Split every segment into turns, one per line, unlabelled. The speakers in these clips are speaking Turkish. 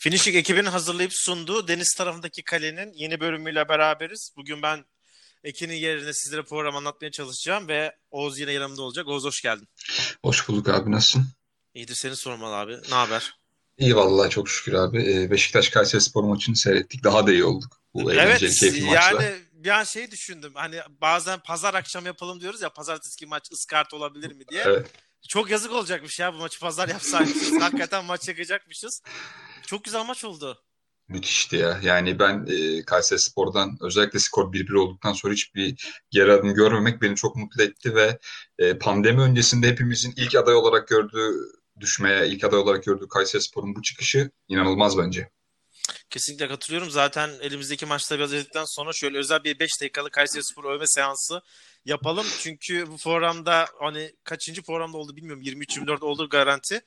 Finishing ekibinin hazırlayıp sunduğu Deniz tarafındaki kalenin yeni bölümüyle beraberiz. Bugün ben Ekin'in yerine sizlere program anlatmaya çalışacağım ve Oğuz yine yanımda olacak. Oğuz hoş geldin.
Hoş bulduk abi nasılsın?
İyidir seni sormalı abi. Ne haber?
İyi vallahi çok şükür abi. Ee, Beşiktaş Kayseri Spor maçını seyrettik. Daha da iyi olduk. Bu
evet
keyifli maçla.
yani bir an şey düşündüm. Hani bazen pazar akşam yapalım diyoruz ya pazartesi maç ıskart olabilir mi diye.
Evet.
Çok yazık olacakmış ya bu maçı pazar yapsaymışız. Hakikaten maç yakacakmışız. Çok güzel maç oldu.
Müthişti ya. Yani ben e, Kayseri Spor'dan özellikle skor 1-1 olduktan sonra hiçbir geri adım görmemek beni çok mutlu etti ve e, pandemi öncesinde hepimizin ilk aday olarak gördüğü düşmeye, ilk aday olarak gördüğü Kayseri Spor'un bu çıkışı inanılmaz bence.
Kesinlikle katılıyorum. Zaten elimizdeki maçta biraz edildikten sonra şöyle özel bir 5 dakikalık Kayseri Spor övme seansı yapalım. Çünkü bu programda hani kaçıncı programda oldu bilmiyorum. 23-24 oldu garanti.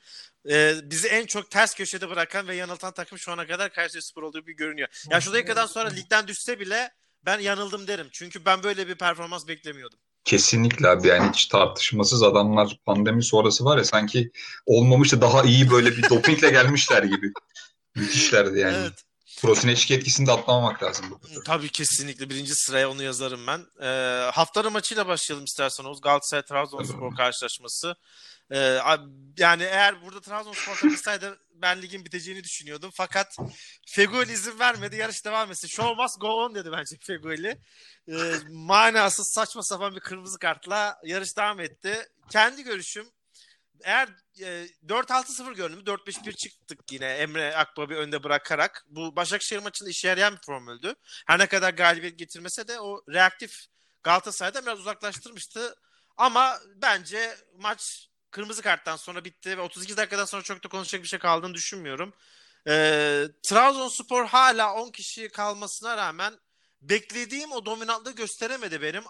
Ee, bizi en çok ters köşede bırakan ve yanıltan takım şu ana kadar Kayseri Spor olduğu bir görünüyor. Ya şu dakikadan sonra ligden düşse bile ben yanıldım derim. Çünkü ben böyle bir performans beklemiyordum.
Kesinlikle abi yani hiç tartışmasız adamlar pandemi sonrası var ya sanki olmamış da daha iyi böyle bir dopingle gelmişler gibi. Müthişlerdi yani. Evet. Prosineçki etkisini de atlamamak lazım.
Tabii kesinlikle. Birinci sıraya onu yazarım ben. Ee, haftanın maçıyla başlayalım isterseniz. Galatasaray Trabzonspor karşılaşması. Ee, yani eğer burada Trabzonspor takılsaydı ben ligin biteceğini düşünüyordum. Fakat Fegoli izin vermedi. Yarış devam etsin. Show must go on dedi bence Fegoli. Ee, manasız saçma sapan bir kırmızı kartla yarış devam etti. Kendi görüşüm eğer e, 4-6-0 görünümü 4-5-1 çıktık yine Emre Akbab'ı önde bırakarak. Bu Başakşehir maçında işe yarayan bir formüldü. Her ne kadar galibiyet getirmese de o reaktif Galatasaray'da biraz uzaklaştırmıştı. Ama bence maç kırmızı karttan sonra bitti ve 32 dakikadan sonra çok da konuşacak bir şey kaldığını düşünmüyorum. Ee, Trabzonspor hala 10 kişi kalmasına rağmen beklediğim o dominantlığı gösteremedi benim.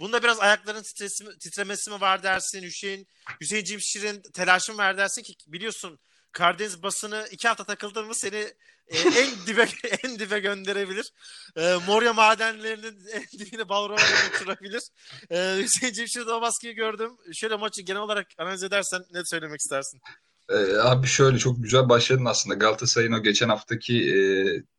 Bunda biraz ayakların titresi, titremesi mi var dersin Hüseyin Hüseyin Cimşir'in telaşı mı var dersin ki biliyorsun Karadeniz basını iki hafta takıldın mı seni e, en dibe en dibe gönderebilir. E, Morya madenlerinin en dibine balrona götürebilir. E, Hüseyin Cimşir'de o baskıyı gördüm. Şöyle maçı genel olarak analiz edersen ne söylemek istersin?
Ee, abi şöyle çok güzel başladın aslında. Galatasaray'ın o geçen haftaki e,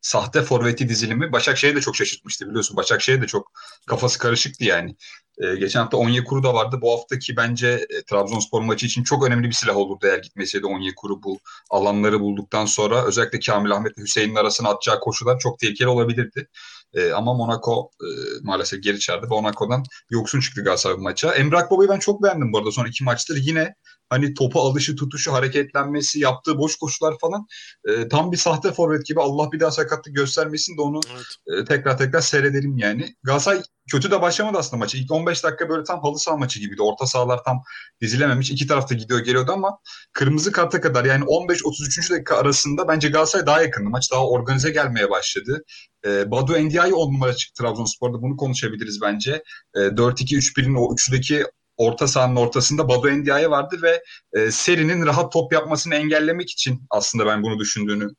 sahte forveti dizilimi Başakşehir'i de çok şaşırtmıştı biliyorsun. Başakşehir de çok kafası karışıktı yani. E, geçen hafta Onyekuru da vardı. Bu haftaki bence e, Trabzonspor maçı için çok önemli bir silah olurdu eğer gitmeseydi Onyekuru bu alanları bulduktan sonra. Özellikle Kamil Ahmet ve Hüseyin'in arasına atacağı koşular çok tehlikeli olabilirdi. E, ama Monaco e, maalesef geri çağırdı. Monaco'dan yoksun çıktı Galatasaray maça. Emre Akbaba'yı ben çok beğendim bu arada son iki maçtır. Yine hani topu alışı, tutuşu, hareketlenmesi, yaptığı boş koşular falan e, tam bir sahte forvet gibi. Allah bir daha sakatlık göstermesin de onu evet. e, tekrar tekrar seyredelim yani. Galatasaray kötü de başlamadı aslında maçı. İlk 15 dakika böyle tam halı saha maçı gibiydi. Orta sahalar tam dizilememiş. İki tarafta gidiyor geliyordu ama kırmızı karta kadar yani 15-33. dakika arasında bence Galatasaray daha yakındı. Maç daha organize gelmeye başladı. E, Badu Endiaye 10 numara çıktı Trabzonspor'da. Bunu konuşabiliriz bence. E, 4-2-3-1'in o üçlüdeki orta sahanın ortasında Badu Endiaye vardı ve e, serinin rahat top yapmasını engellemek için aslında ben bunu düşündüğünü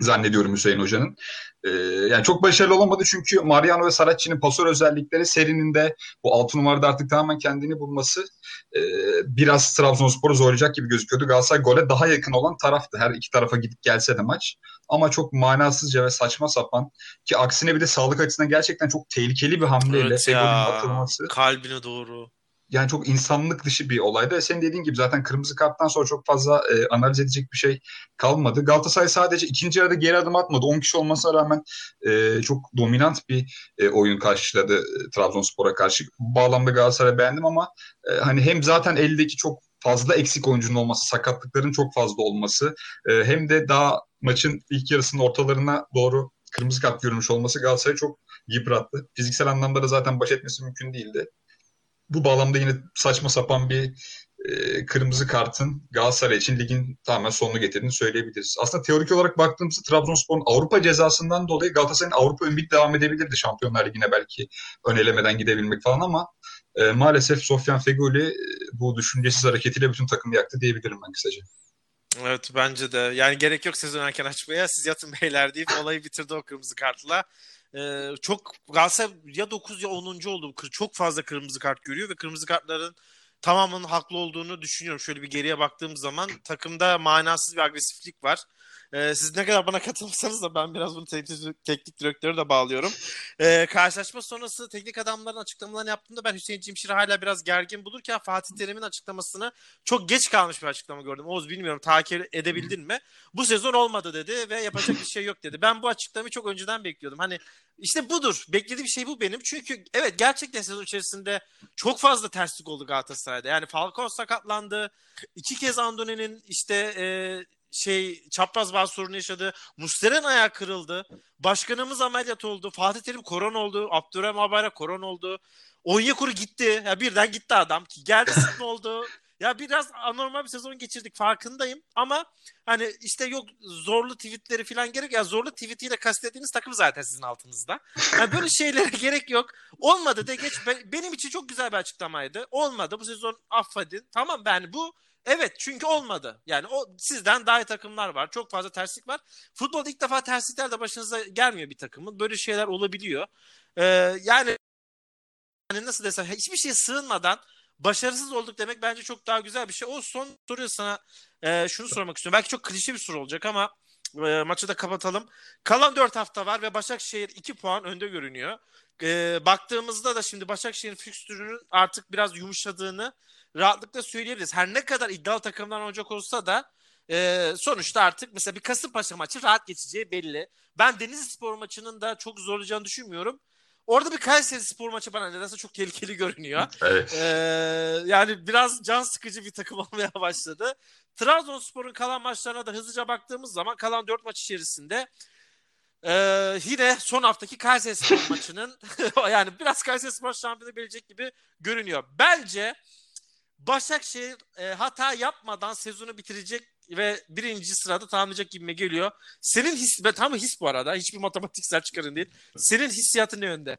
zannediyorum Hüseyin Hoca'nın. Ee, yani çok başarılı olamadı çünkü Mariano ve Saracchi'nin pasör özellikleri serinin de bu altı numarada artık tamamen kendini bulması e, biraz Trabzonspor'u zorlayacak gibi gözüküyordu. Galatasaray gole daha yakın olan taraftı. Her iki tarafa gidip gelse de maç. Ama çok manasızca ve saçma sapan ki aksine bir de sağlık açısından gerçekten çok tehlikeli bir hamleyle
evet atılması. Kalbine doğru
yani çok insanlık dışı bir olaydı. Senin dediğin gibi zaten kırmızı karttan sonra çok fazla e, analiz edecek bir şey kalmadı. Galatasaray sadece ikinci yarıda geri adım atmadı. 10 kişi olmasına rağmen e, çok dominant bir e, oyun karşıladı e, Trabzonspor'a karşı. Bu bağlamda Galatasaray'ı beğendim ama e, hani hem zaten eldeki çok fazla eksik oyuncunun olması, sakatlıkların çok fazla olması e, hem de daha maçın ilk yarısının ortalarına doğru kırmızı kart görmüş olması Galatasaray'ı çok yıprattı. Fiziksel anlamda da zaten baş etmesi mümkün değildi bu bağlamda yine saçma sapan bir e, kırmızı kartın Galatasaray için ligin tamamen sonunu getirdiğini söyleyebiliriz. Aslında teorik olarak baktığımızda Trabzonspor'un Avrupa cezasından dolayı Galatasaray'ın Avrupa ümit devam edebilirdi Şampiyonlar Ligi'ne belki ön elemeden gidebilmek falan ama e, maalesef Sofyan Fegoli e, bu düşüncesiz hareketiyle bütün takımı yaktı diyebilirim ben kısaca.
Evet bence de. Yani gerek yok sezon erken açmaya. Siz yatın beyler deyip olayı bitirdi o kırmızı kartla. Ee, çok Galatasaray ya 9 ya 10. oldu. Çok fazla kırmızı kart görüyor ve kırmızı kartların tamamının haklı olduğunu düşünüyorum. Şöyle bir geriye baktığım zaman takımda manasız bir agresiflik var. E, siz ne kadar bana katılırsanız da ben biraz bunu teknik, teknik direktörü de bağlıyorum. E, karşılaşma sonrası teknik adamların açıklamalarını yaptığımda ben Hüseyin Cimşir'i hala biraz gergin bulurken Fatih Terim'in açıklamasını çok geç kalmış bir açıklama gördüm. Oğuz bilmiyorum takip edebildin mi? Bu sezon olmadı dedi ve yapacak bir şey yok dedi. Ben bu açıklamayı çok önceden bekliyordum. Hani işte budur. Beklediğim şey bu benim. Çünkü evet gerçekten sezon içerisinde çok fazla terslik oldu Galatasaray'da. Yani Falcao sakatlandı. İki kez Andone'nin işte e, şey çapraz bağ sorunu yaşadı. Mustera'nın ayağı kırıldı. Başkanımız ameliyat oldu. Fatih Terim koron oldu. Abdurrahman Abayrak koron oldu. Onyekuru gitti. Ya birden gitti adam. Geldi ne oldu. Ya biraz anormal bir sezon geçirdik farkındayım ama hani işte yok zorlu tweetleri falan gerek ya zorlu tweetiyle kastettiğiniz takım zaten sizin altınızda. Yani böyle şeylere gerek yok. Olmadı de geç. Benim için çok güzel bir açıklamaydı. Olmadı bu sezon affedin. Tamam ben bu Evet çünkü olmadı. Yani o sizden daha iyi takımlar var. Çok fazla terslik var. Futbolda ilk defa terslikler de başınıza gelmiyor bir takımın. Böyle şeyler olabiliyor. Ee, yani hani nasıl desem hiçbir şeye sığınmadan başarısız olduk demek bence çok daha güzel bir şey. O son soruyu sana e, şunu sormak istiyorum. Belki çok klişe bir soru olacak ama e, maçı da kapatalım. Kalan 4 hafta var ve Başakşehir 2 puan önde görünüyor. E, baktığımızda da şimdi Başakşehir'in fikstürünün artık biraz yumuşadığını rahatlıkla söyleyebiliriz. Her ne kadar iddialı takımdan olacak olsa da e, sonuçta artık mesela bir Kasımpaşa maçı rahat geçeceği belli. Ben Denizli Spor maçının da çok zorlayacağını düşünmüyorum. Orada bir Kayseri Spor maçı bana nedense çok tehlikeli görünüyor.
Evet.
Ee, yani biraz can sıkıcı bir takım olmaya başladı. Trabzonspor'un kalan maçlarına da hızlıca baktığımız zaman kalan dört maç içerisinde ee, yine son haftaki Kayseri Spor maçının yani biraz Kayseri Spor şampiyonu gelecek gibi görünüyor. Bence Başakşehir e, hata yapmadan sezonu bitirecek ve birinci sırada tamamlayacak gibime geliyor. Senin his, tam his bu arada hiçbir matematiksel çıkarın değil. Senin hissiyatın ne yönde?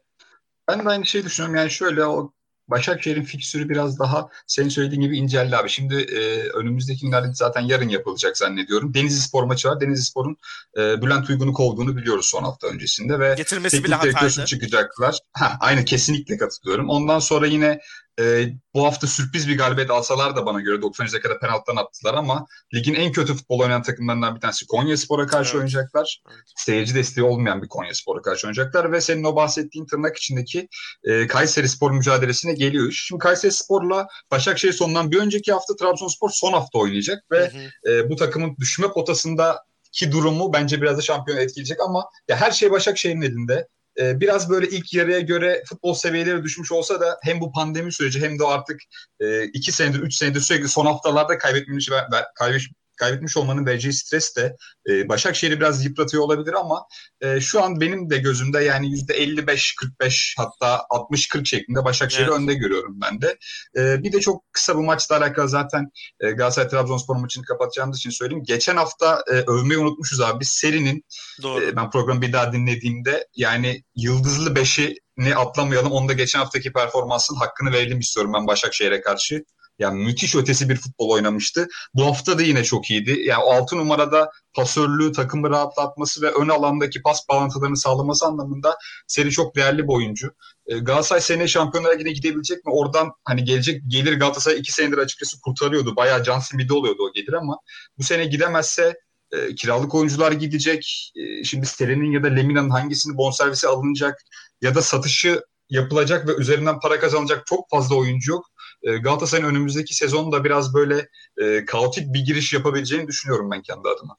Ben de aynı şeyi düşünüyorum. Yani şöyle o Başakşehir'in fiksürü biraz daha senin söylediğin gibi inceldi abi. Şimdi e, önümüzdeki günlerde zaten yarın yapılacak zannediyorum. Denizli Spor maçı var. Denizli Spor'un e, Bülent Uygun'u kovduğunu biliyoruz son hafta öncesinde ve
Getirmesi bile hataydı.
çıkacaklar. Ha, aynı kesinlikle katılıyorum. Ondan sonra yine e, bu hafta sürpriz bir galibiyet alsalar da bana göre 90 dakikada penaltıdan attılar ama ligin en kötü futbol oynayan takımlarından bir tanesi Konya Spor'a karşı evet. oynayacaklar. Evet. Seyirci desteği olmayan bir Konya Spor'a karşı oynayacaklar ve senin o bahsettiğin tırnak içindeki e, Kayseri Spor mücadelesine geliyor. Şimdi Kayseri Spor'la Başakşehir sonundan bir önceki hafta Trabzonspor son hafta oynayacak ve hı hı. E, bu takımın düşme potasında ki durumu bence biraz da şampiyon etkileyecek ama ya her şey Başakşehir'in elinde. Ee, biraz böyle ilk yarıya göre futbol seviyeleri düşmüş olsa da hem bu pandemi süreci hem de artık e, iki senedir, üç senedir sürekli son haftalarda kaybetmiş, kaybetmiş, kaybetmiş olmanın vereceği stres de e, Başakşehir'i biraz yıpratıyor olabilir ama e, şu an benim de gözümde yani yüzde 55-45 hatta 60-40 şeklinde Başakşehir'i evet. önde görüyorum ben de. E, bir de çok kısa bu maçla alakalı zaten e, Galatasaray-Trabzonspor maçını kapatacağımız için söyleyeyim. Geçen hafta e, övmeyi unutmuşuz abi. Biz serinin e, ben programı bir daha dinlediğimde yani yıldızlı beşi ne atlamayalım. Onda geçen haftaki performansın hakkını verelim istiyorum ben Başakşehir'e karşı. Yani müthiş ötesi bir futbol oynamıştı. Bu hafta da yine çok iyiydi. Yani 6 numarada pasörlüğü, takımı rahatlatması ve ön alandaki pas bağlantılarını sağlaması anlamında seri çok değerli bir oyuncu. E, Galatasaray seneye şampiyonlara yine gidebilecek mi? Oradan hani gelecek gelir Galatasaray iki senedir açıkçası kurtarıyordu. Bayağı can simidi oluyordu o gelir ama bu sene gidemezse e, kiralık oyuncular gidecek. E, şimdi Seren'in ya da Lemina'nın hangisini bonservisi alınacak ya da satışı yapılacak ve üzerinden para kazanacak çok fazla oyuncu yok. E, Galatasaray'ın önümüzdeki sezonda biraz böyle e, kaotik bir giriş yapabileceğini düşünüyorum ben kendi adıma.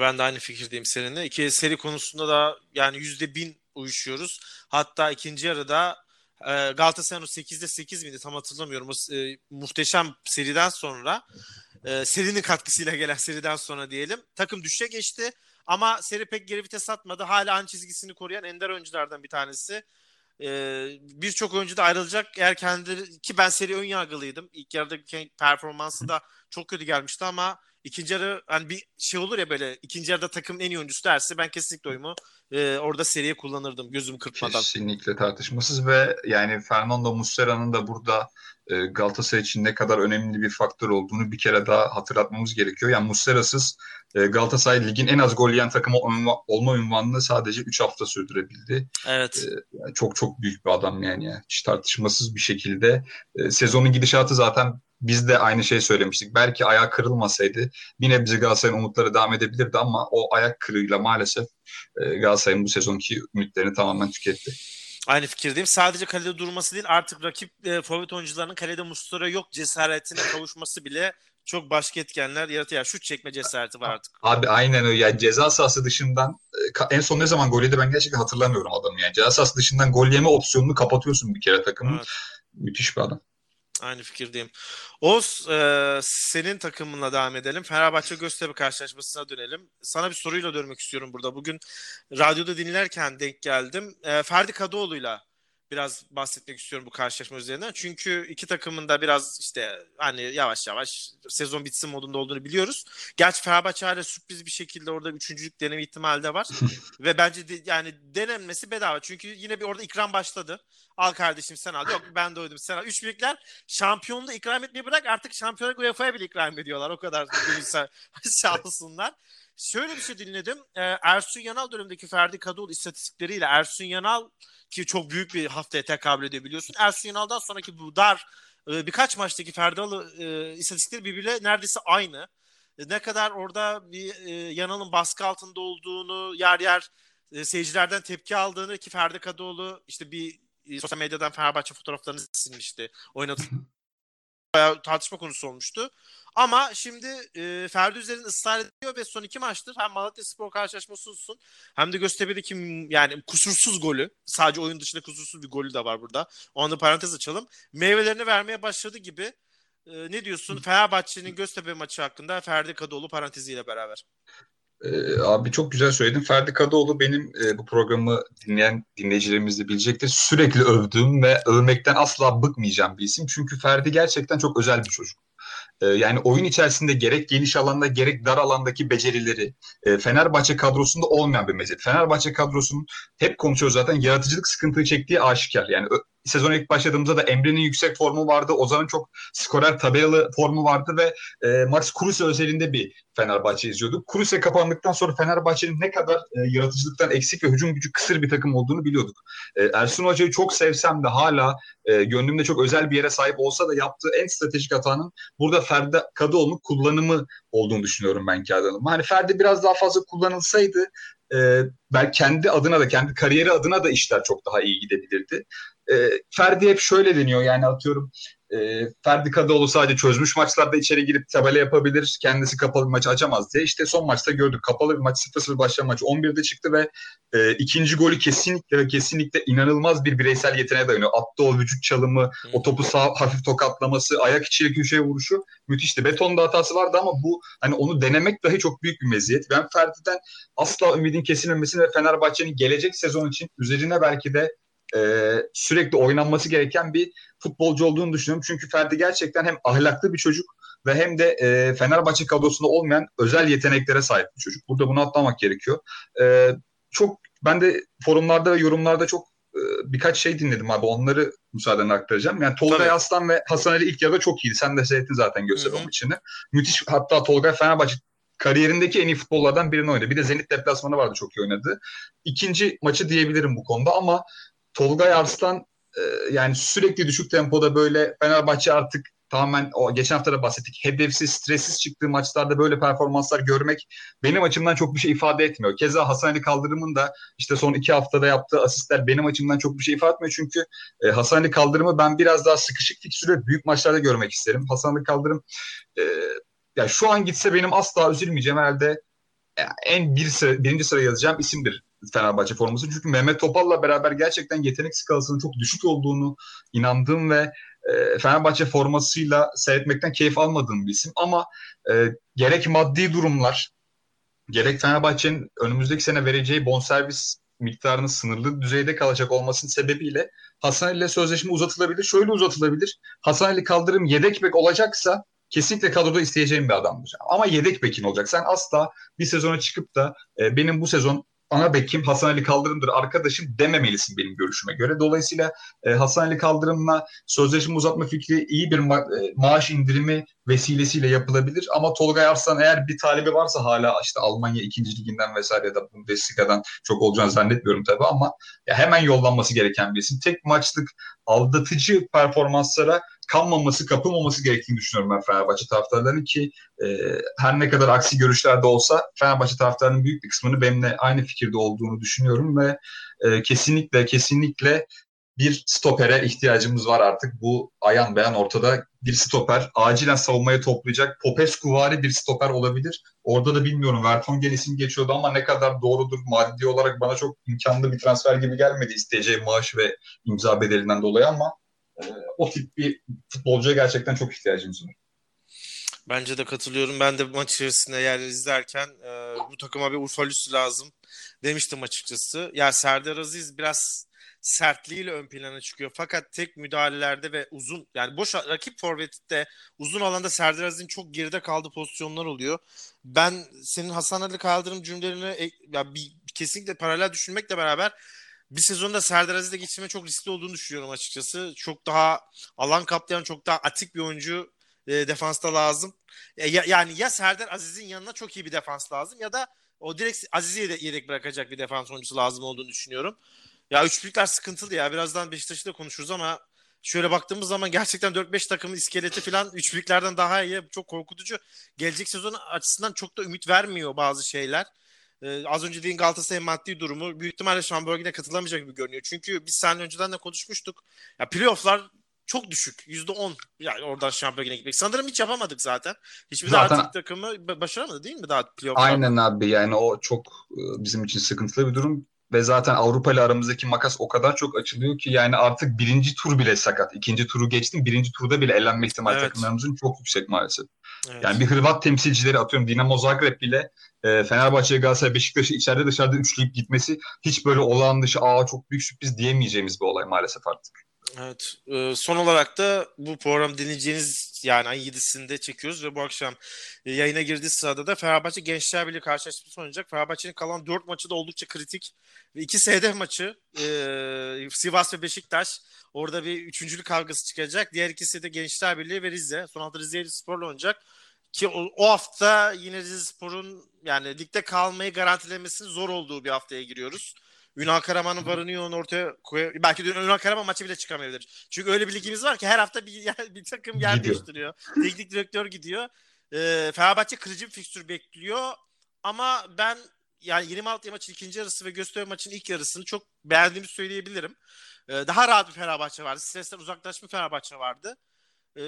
Ben de aynı fikirdeyim seninle. İki seri konusunda da yani yüzde bin uyuşuyoruz. Hatta ikinci yarıda e, Galatasaray'ın 8'de 8 miydi tam hatırlamıyorum. O e, muhteşem seriden sonra e, serinin katkısıyla gelen seriden sonra diyelim takım düşe geçti. Ama seri pek geri vites atmadı. Hala an çizgisini koruyan ender oyunculardan bir tanesi. Ee, Birçok oyuncu da ayrılacak. Eğer kendileri ki ben seri ön yargılıydım. İlk yarıdaki performansı da çok kötü gelmişti ama ikinci yarı hani bir şey olur ya böyle ikinci yarıda takımın en iyi oyuncusu derse ben kesinlikle oyumu e, orada seriye kullanırdım gözüm kırpmadan.
Kesinlikle tartışmasız ve yani Fernando Muslera'nın da burada e, Galatasaray için ne kadar önemli bir faktör olduğunu bir kere daha hatırlatmamız gerekiyor. Yani Muslera'sız e, Galatasaray ligin en az gol yiyen takımı olma ünvanını sadece 3 hafta sürdürebildi.
Evet.
E, çok çok büyük bir adam yani. Hiç tartışmasız bir şekilde. E, sezonun gidişatı zaten biz de aynı şey söylemiştik. Belki ayağı kırılmasaydı yine bizi Galatasaray'ın umutları devam edebilirdi ama o ayak kırığıyla maalesef e, Galatasaray'ın bu sezonki ümitlerini tamamen tüketti.
Aynı fikirdeyim. Sadece kalede durması değil artık rakip e, forvet oyuncularının kalede Mustara yok cesaretine kavuşması bile çok başka etkenler yaratıyor. Yani şut çekme cesareti var artık.
Abi aynen öyle. Yani ceza sahası dışından e, en son ne zaman gol yedi ben gerçekten hatırlamıyorum adamı yani. Ceza sahası dışından gol yeme opsiyonunu kapatıyorsun bir kere takımın. Evet. Müthiş bir adam.
Aynı fikirdeyim. Oğuz e, senin takımınla devam edelim. Fenerbahçe Göztepe karşılaşmasına dönelim. Sana bir soruyla dönmek istiyorum burada. Bugün radyoda dinlerken denk geldim. E, Ferdi Kadıoğlu'yla biraz bahsetmek istiyorum bu karşılaşma üzerinden. Çünkü iki takımın da biraz işte hani yavaş yavaş sezon bitsin modunda olduğunu biliyoruz. Gerçi Fenerbahçe hala sürpriz bir şekilde orada üçüncülük deneme ihtimali de var. Ve bence de, yani denenmesi bedava. Çünkü yine bir orada ikram başladı. Al kardeşim sen al. Yok ben doydum sen al. Üç büyükler şampiyonluğu ikram etmeyi bırak artık şampiyonluk UEFA'ya bile ikram ediyorlar. O kadar olsunlar. Şöyle bir şey dinledim. Ee, Ersun Yanal dönemindeki Ferdi Kadıoğlu istatistikleriyle Ersun Yanal ki çok büyük bir haftaya tekabül ediyor biliyorsun. Ersun Yanal'dan sonraki bu dar e, birkaç maçtaki Ferdalı e, istatistikleri birbiriyle neredeyse aynı. E, ne kadar orada bir e, Yanal'ın baskı altında olduğunu, yer yer e, seyircilerden tepki aldığını ki Ferdi Kadıoğlu işte bir e, sosyal medyadan Fenerbahçe fotoğraflarını silmişti. Oynadı bayağı tartışma konusu olmuştu. Ama şimdi e, Ferdi Üzer'in ısrar ediyor ve son iki maçtır hem Malatya Spor karşılaşması olsun hem de Göztepe'deki yani kusursuz golü sadece oyun dışında kusursuz bir golü de var burada. O anda parantez açalım. Meyvelerini vermeye başladı gibi. E, ne diyorsun Fenerbahçe'nin Göztepe maçı hakkında Ferdi Kadıoğlu paranteziyle beraber?
Ee, abi çok güzel söyledin. Ferdi Kadıoğlu benim e, bu programı dinleyen dinleyicilerimiz de bilecektir. Sürekli övdüğüm ve övmekten asla bıkmayacağım bir isim. Çünkü Ferdi gerçekten çok özel bir çocuk. Ee, yani oyun içerisinde gerek geniş alanda gerek dar alandaki becerileri e, Fenerbahçe kadrosunda olmayan bir meziyet. Fenerbahçe kadrosunun hep konuşuyor zaten yaratıcılık sıkıntığı çektiği aşikar. Yani sezon ilk başladığımızda da Emre'nin yüksek formu vardı. Ozan'ın çok skorer tabelalı formu vardı ve e, Max Kruse özelinde bir Fenerbahçe izliyorduk. Kruse kapandıktan sonra Fenerbahçe'nin ne kadar e, yaratıcılıktan eksik ve hücum gücü kısır bir takım olduğunu biliyorduk. E, Ersun Hoca'yı çok sevsem de hala e, gönlümde çok özel bir yere sahip olsa da yaptığı en stratejik hatanın burada Ferdi Kadıoğlu'nun kullanımı olduğunu düşünüyorum ben kağıt Hani Ferdi biraz daha fazla kullanılsaydı e, ben kendi adına da kendi kariyeri adına da işler çok daha iyi gidebilirdi. E, Ferdi hep şöyle deniyor yani atıyorum e, Ferdi Kadıoğlu sadece çözmüş maçlarda içeri girip tabela yapabilir. Kendisi kapalı bir maçı açamaz diye. İşte son maçta gördük. Kapalı bir maç 0-0 başlayan maç 11'de çıktı ve e, ikinci golü kesinlikle kesinlikle inanılmaz bir bireysel yeteneğe dayanıyor. Attığı o vücut çalımı, hmm. o topu sağ hafif tokatlaması, ayak içiyle köşeye vuruşu müthişti. Betonda hatası vardı ama bu hani onu denemek dahi çok büyük bir meziyet. Ben Ferdi'den asla ümidin kesilmemesini ve Fenerbahçe'nin gelecek sezon için üzerine belki de e, sürekli oynanması gereken bir futbolcu olduğunu düşünüyorum. Çünkü Ferdi gerçekten hem ahlaklı bir çocuk ve hem de e, Fenerbahçe kadrosunda olmayan özel yeteneklere sahip bir çocuk. Burada bunu atlamak gerekiyor. E, çok ben de forumlarda ve yorumlarda çok e, birkaç şey dinledim abi. Onları müsaadenle aktaracağım. Yani Tolga Aslan ve Hasan Ali ilk yarıda çok iyiydi. Sen de seyrettin zaten gösteri onun içinde. Müthiş. Hatta Tolga Fenerbahçe kariyerindeki en iyi futbollardan birini oynadı. Bir de Zenit deplasmanı vardı çok iyi oynadı. İkinci maçı diyebilirim bu konuda ama Tolga Arslan e, yani sürekli düşük tempoda böyle Fenerbahçe artık tamamen o geçen hafta da bahsettik. Hedefsiz, stressiz çıktığı maçlarda böyle performanslar görmek benim açımdan çok bir şey ifade etmiyor. Keza Hasan Ali Kaldırım'ın da işte son iki haftada yaptığı asistler benim açımdan çok bir şey ifade etmiyor. Çünkü e, Hasan Ali Kaldırım'ı ben biraz daha sıkışık fiksürü büyük maçlarda görmek isterim. Hasan Ali Kaldırım e, yani şu an gitse benim asla üzülmeyeceğim herhalde en bir sıra, birinci sıra yazacağım isimdir Fenerbahçe forması. Çünkü Mehmet Topal'la beraber gerçekten yetenek skalasının çok düşük olduğunu inandığım ve e, Fenerbahçe formasıyla seyretmekten keyif almadığım bir isim. Ama e, gerek maddi durumlar, gerek Fenerbahçe'nin önümüzdeki sene vereceği bonservis miktarının sınırlı düzeyde kalacak olmasının sebebiyle Hasan ile sözleşme uzatılabilir. Şöyle uzatılabilir. Hasan Ali kaldırım yedek bek olacaksa kesinlikle kadroda isteyeceğim bir adamdır. Ama yedek bekin olacak. Sen asla bir sezona çıkıp da e, benim bu sezon ana bekim Hasan Ali Kaldırım'dır arkadaşım dememelisin benim görüşüme göre. Dolayısıyla e, Hasan Ali Kaldırım'la sözleşme uzatma fikri iyi bir ma- e, maaş indirimi vesilesiyle yapılabilir. Ama Tolga Arslan eğer bir talebi varsa hala işte Almanya 2. liginden vesaire ya da Bundesliga'dan çok olacağını zannetmiyorum tabii ama ya hemen yollanması gereken bir isim. Tek maçlık aldatıcı performanslara kanmaması, kapılmaması gerektiğini düşünüyorum ben Fenerbahçe taraftarlarının ki e, her ne kadar aksi görüşlerde olsa Fenerbahçe taraftarının büyük bir kısmını benimle aynı fikirde olduğunu düşünüyorum ve e, kesinlikle kesinlikle bir stopere ihtiyacımız var artık. Bu ayan beyan ortada bir stoper. Acilen savunmayı toplayacak. Popescu vari bir stoper olabilir. Orada da bilmiyorum Vertonghen isim geçiyordu ama ne kadar doğrudur maddi olarak bana çok imkanlı bir transfer gibi gelmedi isteyeceği maaş ve imza bedelinden dolayı ama e, o tip bir futbolcuya gerçekten çok ihtiyacımız var.
Bence de katılıyorum. Ben de maç içerisinde yer izlerken e, bu takıma bir Urfalüsü lazım demiştim açıkçası. Ya Serdar Aziz biraz sertliğiyle ön plana çıkıyor. Fakat tek müdahalelerde ve uzun yani boş rakip forvette uzun alanda Serdar Aziz'in çok geride kaldığı pozisyonlar oluyor. Ben senin Hasan Ali Kaldırım cümlelerini ya bir, kesinlikle paralel düşünmekle beraber bir sezonda Serdar Aziz'le geçirme çok riskli olduğunu düşünüyorum açıkçası. Çok daha alan kaplayan, çok daha atik bir oyuncu e, defansta lazım. E, ya, yani ya Serdar Aziz'in yanına çok iyi bir defans lazım ya da o direkt Aziz'i yedek, yedek bırakacak bir defans oyuncusu lazım olduğunu düşünüyorum. Ya üçlükler sıkıntılı ya. Birazdan Beşiktaş'ı da konuşuruz ama şöyle baktığımız zaman gerçekten 4-5 takımın iskeleti falan üçlüklerden daha iyi. Çok korkutucu. Gelecek sezon açısından çok da ümit vermiyor bazı şeyler. Ee, az önce dediğin Galatasaray'ın maddi durumu büyük ihtimalle Şamburg'e katılamayacak gibi görünüyor. Çünkü biz seninle önceden de konuşmuştuk. Ya playoff'lar çok düşük. %10 yani oradan şampiyona gitmek. Sanırım hiç yapamadık zaten. Hiçbir zaten, daha takımı başaramadı değil mi daha playoff'lar?
Aynen abi yani o çok e, bizim için sıkıntılı bir durum. Ve zaten Avrupa ile aramızdaki makas o kadar çok açılıyor ki yani artık birinci tur bile sakat. İkinci turu geçtim. Birinci turda bile elenme ihtimali evet. takımlarımızın çok yüksek maalesef. Evet. Yani bir Hırvat temsilcileri atıyorum Dinamo Zagreb bile e, Fenerbahçe, Galatasaray, Beşiktaş'ı içeride dışarıda üçleyip gitmesi hiç böyle olağan dışı aa çok büyük sürpriz diyemeyeceğimiz bir olay maalesef artık.
Evet. Ee, son olarak da bu program dinleyeceğiniz yani ay 7'sinde çekiyoruz ve bu akşam e, yayına girdiği sırada da Fenerbahçe Gençler Birliği karşılaşması oynayacak. Fenerbahçe'nin kalan 4 maçı da oldukça kritik. Ve iki SDF maçı e, Sivas ve Beşiktaş. Orada bir üçüncülük kavgası çıkacak. Diğer ikisi de Gençler Birliği ve Rize. Son hafta Rize Spor'la oynayacak. Ki o, o hafta yine Rize Spor'un yani ligde kalmayı garantilemesinin zor olduğu bir haftaya giriyoruz. Ünal Karaman'ın varını yoğunu ortaya koy belki de Ünal Karaman maçı bile çıkamayabilir. Çünkü öyle bir ligimiz var ki her hafta bir, bir takım yer gidiyor. değiştiriyor. Teknik direktör gidiyor. Ee, Fenerbahçe kırıcı bir fikstür bekliyor. Ama ben yani 26 maçın ikinci yarısı ve Göztepe maçının ilk yarısını çok beğendiğimi söyleyebilirim. Ee, daha rahat bir Fenerbahçe vardı. Stresten uzaklaşmış bir Fenerbahçe vardı. Ee,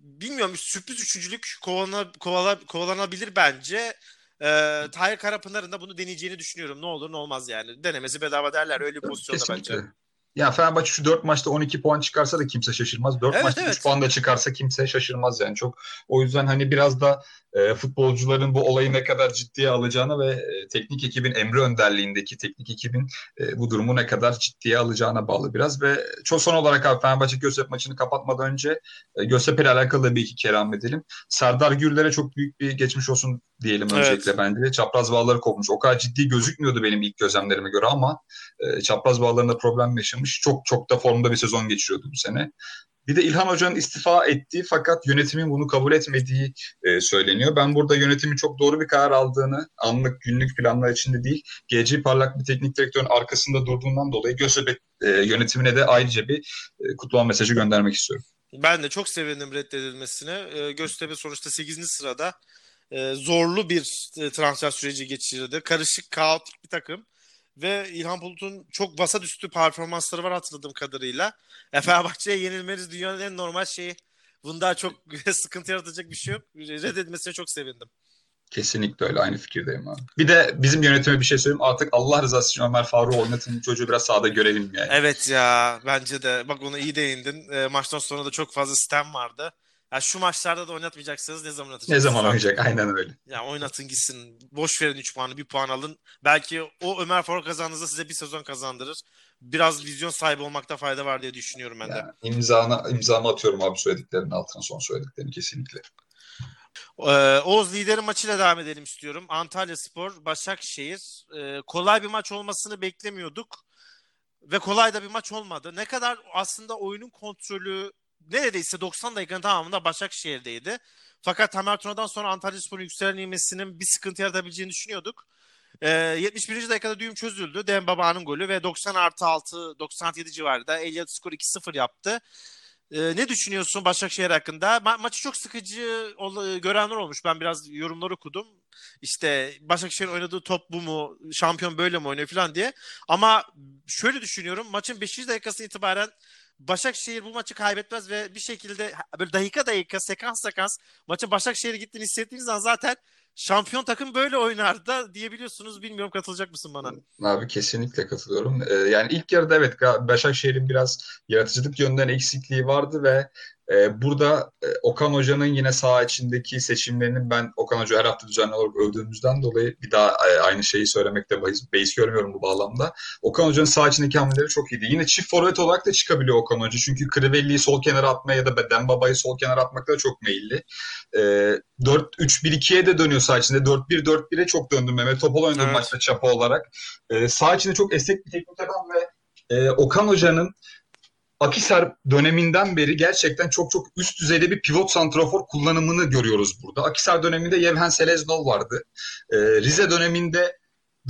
bilmiyorum sürpriz üçüncülük kovalana, kovala, kovalanabilir bence. E, Tahir Karapınar'ın da bunu deneyeceğini düşünüyorum. Ne olur ne olmaz yani. Denemesi bedava derler öyle bir pozisyonda Kesinlikle. bence.
Ya Fenerbahçe şu 4 maçta 12 puan çıkarsa da kimse şaşırmaz. 4 evet, maçta evet. 3 puan da çıkarsa kimse şaşırmaz yani. Çok o yüzden hani biraz da e, futbolcuların bu olayı ne kadar ciddiye alacağına ve e, teknik ekibin Emre önderliğindeki teknik ekibin e, bu durumu ne kadar ciddiye alacağına bağlı biraz ve çok son olarak abi Fenerbahçe Göztepe maçını kapatmadan önce e, Göztepe ile alakalı da bir iki kelam edelim. Serdar Gürler'e çok büyük bir geçmiş olsun diyelim evet. öncelikle bence. Çapraz bağları kopmuş. O kadar ciddi gözükmüyordu benim ilk gözlemlerime göre ama e, çapraz bağlarında problem yaşamış. Çok çok da formda bir sezon geçiriyordu bu sene. Bir de İlhan Hoca'nın istifa ettiği fakat yönetimin bunu kabul etmediği e, söyleniyor. Ben burada yönetimin çok doğru bir karar aldığını, anlık günlük planlar içinde değil, GC Parlak bir teknik direktörün arkasında durduğundan dolayı Göztepe e, yönetimine de ayrıca bir e, kutlama mesajı göndermek istiyorum.
Ben de çok sevindim reddedilmesine. E, Göztepe sonuçta 8. sırada e, zorlu bir e, transfer süreci geçirdi. Karışık, kaotik bir takım. Ve İlhan Bulut'un çok basa düştü performansları var hatırladığım kadarıyla. E, Fenerbahçe'ye yenilmeniz dünyanın en normal şeyi. Bunda çok sıkıntı yaratacak bir şey yok. Reddetmesine çok sevindim.
Kesinlikle öyle. Aynı fikirdeyim abi. Bir de bizim yönetime bir şey söyleyeyim. Artık Allah rızası için Ömer Faruk'u oynatın. Çocuğu biraz sahada görelim yani.
Evet ya. Bence de. Bak onu iyi değindin. E, maçtan sonra da çok fazla sistem vardı. Ya şu maçlarda da oynatmayacaksınız ne zaman oynatacaksınız?
Ne zaman oynayacak aynen öyle.
Ya oynatın gitsin. Boş verin 3 puanı 1 puan alın. Belki o Ömer Faruk kazandığınızda size bir sezon kazandırır. Biraz vizyon sahibi olmakta fayda var diye düşünüyorum ben de. Yani
imzana, imzamı atıyorum abi söylediklerinin altına son söylediklerini kesinlikle.
Ee, Oğuz lideri maçıyla devam edelim istiyorum. Antalya Spor, Başakşehir. Ee, kolay bir maç olmasını beklemiyorduk. Ve kolay da bir maç olmadı. Ne kadar aslında oyunun kontrolü neredeyse 90 dakikanın tamamında Başakşehir'deydi. Fakat Tamer Tuna'dan sonra Antalya Spor'un yükselen inmesinin bir sıkıntı yaratabileceğini düşünüyorduk. E, ee, 71. dakikada düğüm çözüldü. Dem Baba'nın golü ve 90 artı 6, 97 civarında Elliot skor 2-0 yaptı. Ee, ne düşünüyorsun Başakşehir hakkında? Ma- maçı çok sıkıcı ol- görenler olmuş. Ben biraz yorumlar okudum. İşte Başakşehir'in oynadığı top bu mu? Şampiyon böyle mi oynuyor falan diye. Ama şöyle düşünüyorum. Maçın 5. dakikası itibaren Başakşehir bu maçı kaybetmez ve bir şekilde böyle dakika dakika sekans sekans maçın Başakşehir'e gittiğini hissettiğiniz zaman zaten şampiyon takım böyle oynar da diyebiliyorsunuz. Bilmiyorum katılacak mısın bana?
Abi kesinlikle katılıyorum. Ee, yani ilk yarıda evet Başakşehir'in biraz yaratıcılık yönden eksikliği vardı ve e, burada e, Okan Hoca'nın yine saha içindeki seçimlerinin ben Okan Hoca her hafta düzenli olarak övdüğümüzden dolayı bir daha e, aynı şeyi söylemekte bahis, beis görmüyorum bu bağlamda. Okan Hoca'nın saha içindeki hamleleri çok iyiydi. Yine çift forvet olarak da çıkabiliyor Okan Hoca. Çünkü Crivelli'yi sol kenara atmaya ya da Dembaba'yı sol kenara atmakta da çok meyilli. E, 4-3-1-2'ye de dönüyor saha içinde. 4-1-4-1'e çok döndü Mehmet Topal oynadı
Evet.
maçta çapa olarak. E, saha içinde çok esnek bir teknik adam ve e, Okan Hoca'nın Akisar döneminden beri gerçekten çok çok üst düzeyde bir pivot santrafor kullanımını görüyoruz burada. Akisar döneminde Yevhen Seleznov vardı. Ee, Rize döneminde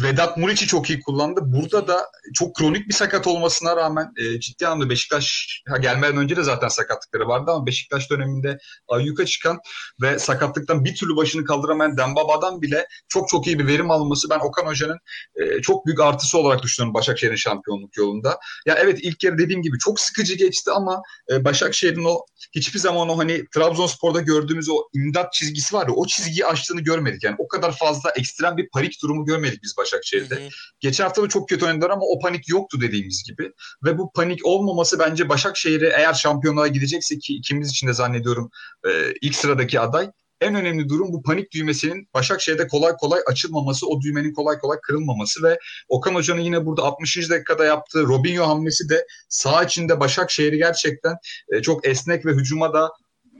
Vedat Muriç'i çok iyi kullandı. Burada da çok kronik bir sakat olmasına rağmen e, ciddi anlamda Beşiktaş gelmeden önce de zaten sakatlıkları vardı ama Beşiktaş döneminde ayyuka çıkan ve sakatlıktan bir türlü başını kaldıramayan Dembaba'dan bile çok çok iyi bir verim alınması ben Okan Hoca'nın e, çok büyük artısı olarak düşünüyorum Başakşehir'in şampiyonluk yolunda. Ya evet ilk yarı dediğim gibi çok sıkıcı geçti ama e, Başakşehir'in o hiçbir zaman o hani Trabzonspor'da gördüğümüz o imdat çizgisi var ya o çizgiyi aştığını görmedik. Yani o kadar fazla ekstrem bir panik durumu görmedik biz Başakşehir'de.
Hı hı.
Geçen hafta da çok kötü oynadılar ama o panik yoktu dediğimiz gibi. Ve bu panik olmaması bence Başakşehir'e eğer şampiyonluğa gidecekse ki ikimiz için de zannediyorum e, ilk sıradaki aday en önemli durum bu panik düğmesinin Başakşehir'de kolay kolay açılmaması, o düğmenin kolay kolay kırılmaması ve Okan Hoca'nın yine burada 60. dakikada yaptığı Robinho hamlesi de sağ içinde Başakşehir'i gerçekten e, çok esnek ve hücuma da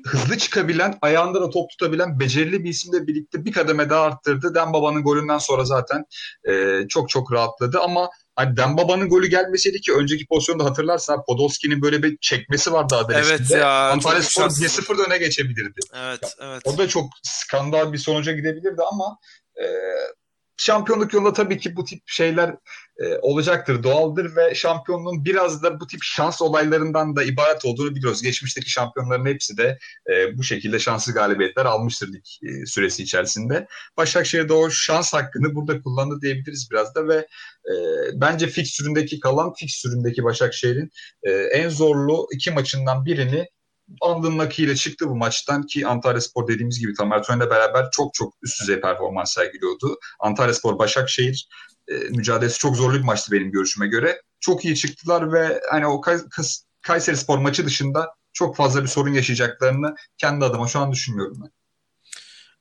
hızlı çıkabilen, ayağında da top tutabilen becerili bir isimle birlikte bir kademe daha arttırdı. Dembaba'nın golünden sonra zaten e, çok çok rahatladı ama hani Dembaba'nın golü gelmeseydi ki önceki pozisyonda hatırlarsan Podolski'nin böyle bir çekmesi vardı Adres'inde.
Evet ya,
Antalya Spor
şanssız.
1-0 da öne geçebilirdi.
Evet, evet.
O da çok skandal bir sonuca gidebilirdi ama e, şampiyonluk yolunda tabii ki bu tip şeyler e, olacaktır, doğaldır ve şampiyonluğun biraz da bu tip şans olaylarından da ibaret olduğunu biliyoruz. Geçmişteki şampiyonların hepsi de e, bu şekilde şanslı galibiyetler almıştır lig e, süresi içerisinde. Başakşehir de o şans hakkını burada kullandı diyebiliriz biraz da ve e, bence fikstüründeki kalan fikstüründeki Başakşehir'in e, en zorlu iki maçından birini Andın Naki ile çıktı bu maçtan ki Antalya Spor dediğimiz gibi Tamer Tören'le beraber çok çok üst düzey performans sergiliyordu. Antalya Spor Başakşehir e, mücadelesi çok zorlu bir maçtı benim görüşüme göre. Çok iyi çıktılar ve hani o Kay- Kayseri Spor maçı dışında çok fazla bir sorun yaşayacaklarını kendi adıma şu an düşünmüyorum ben.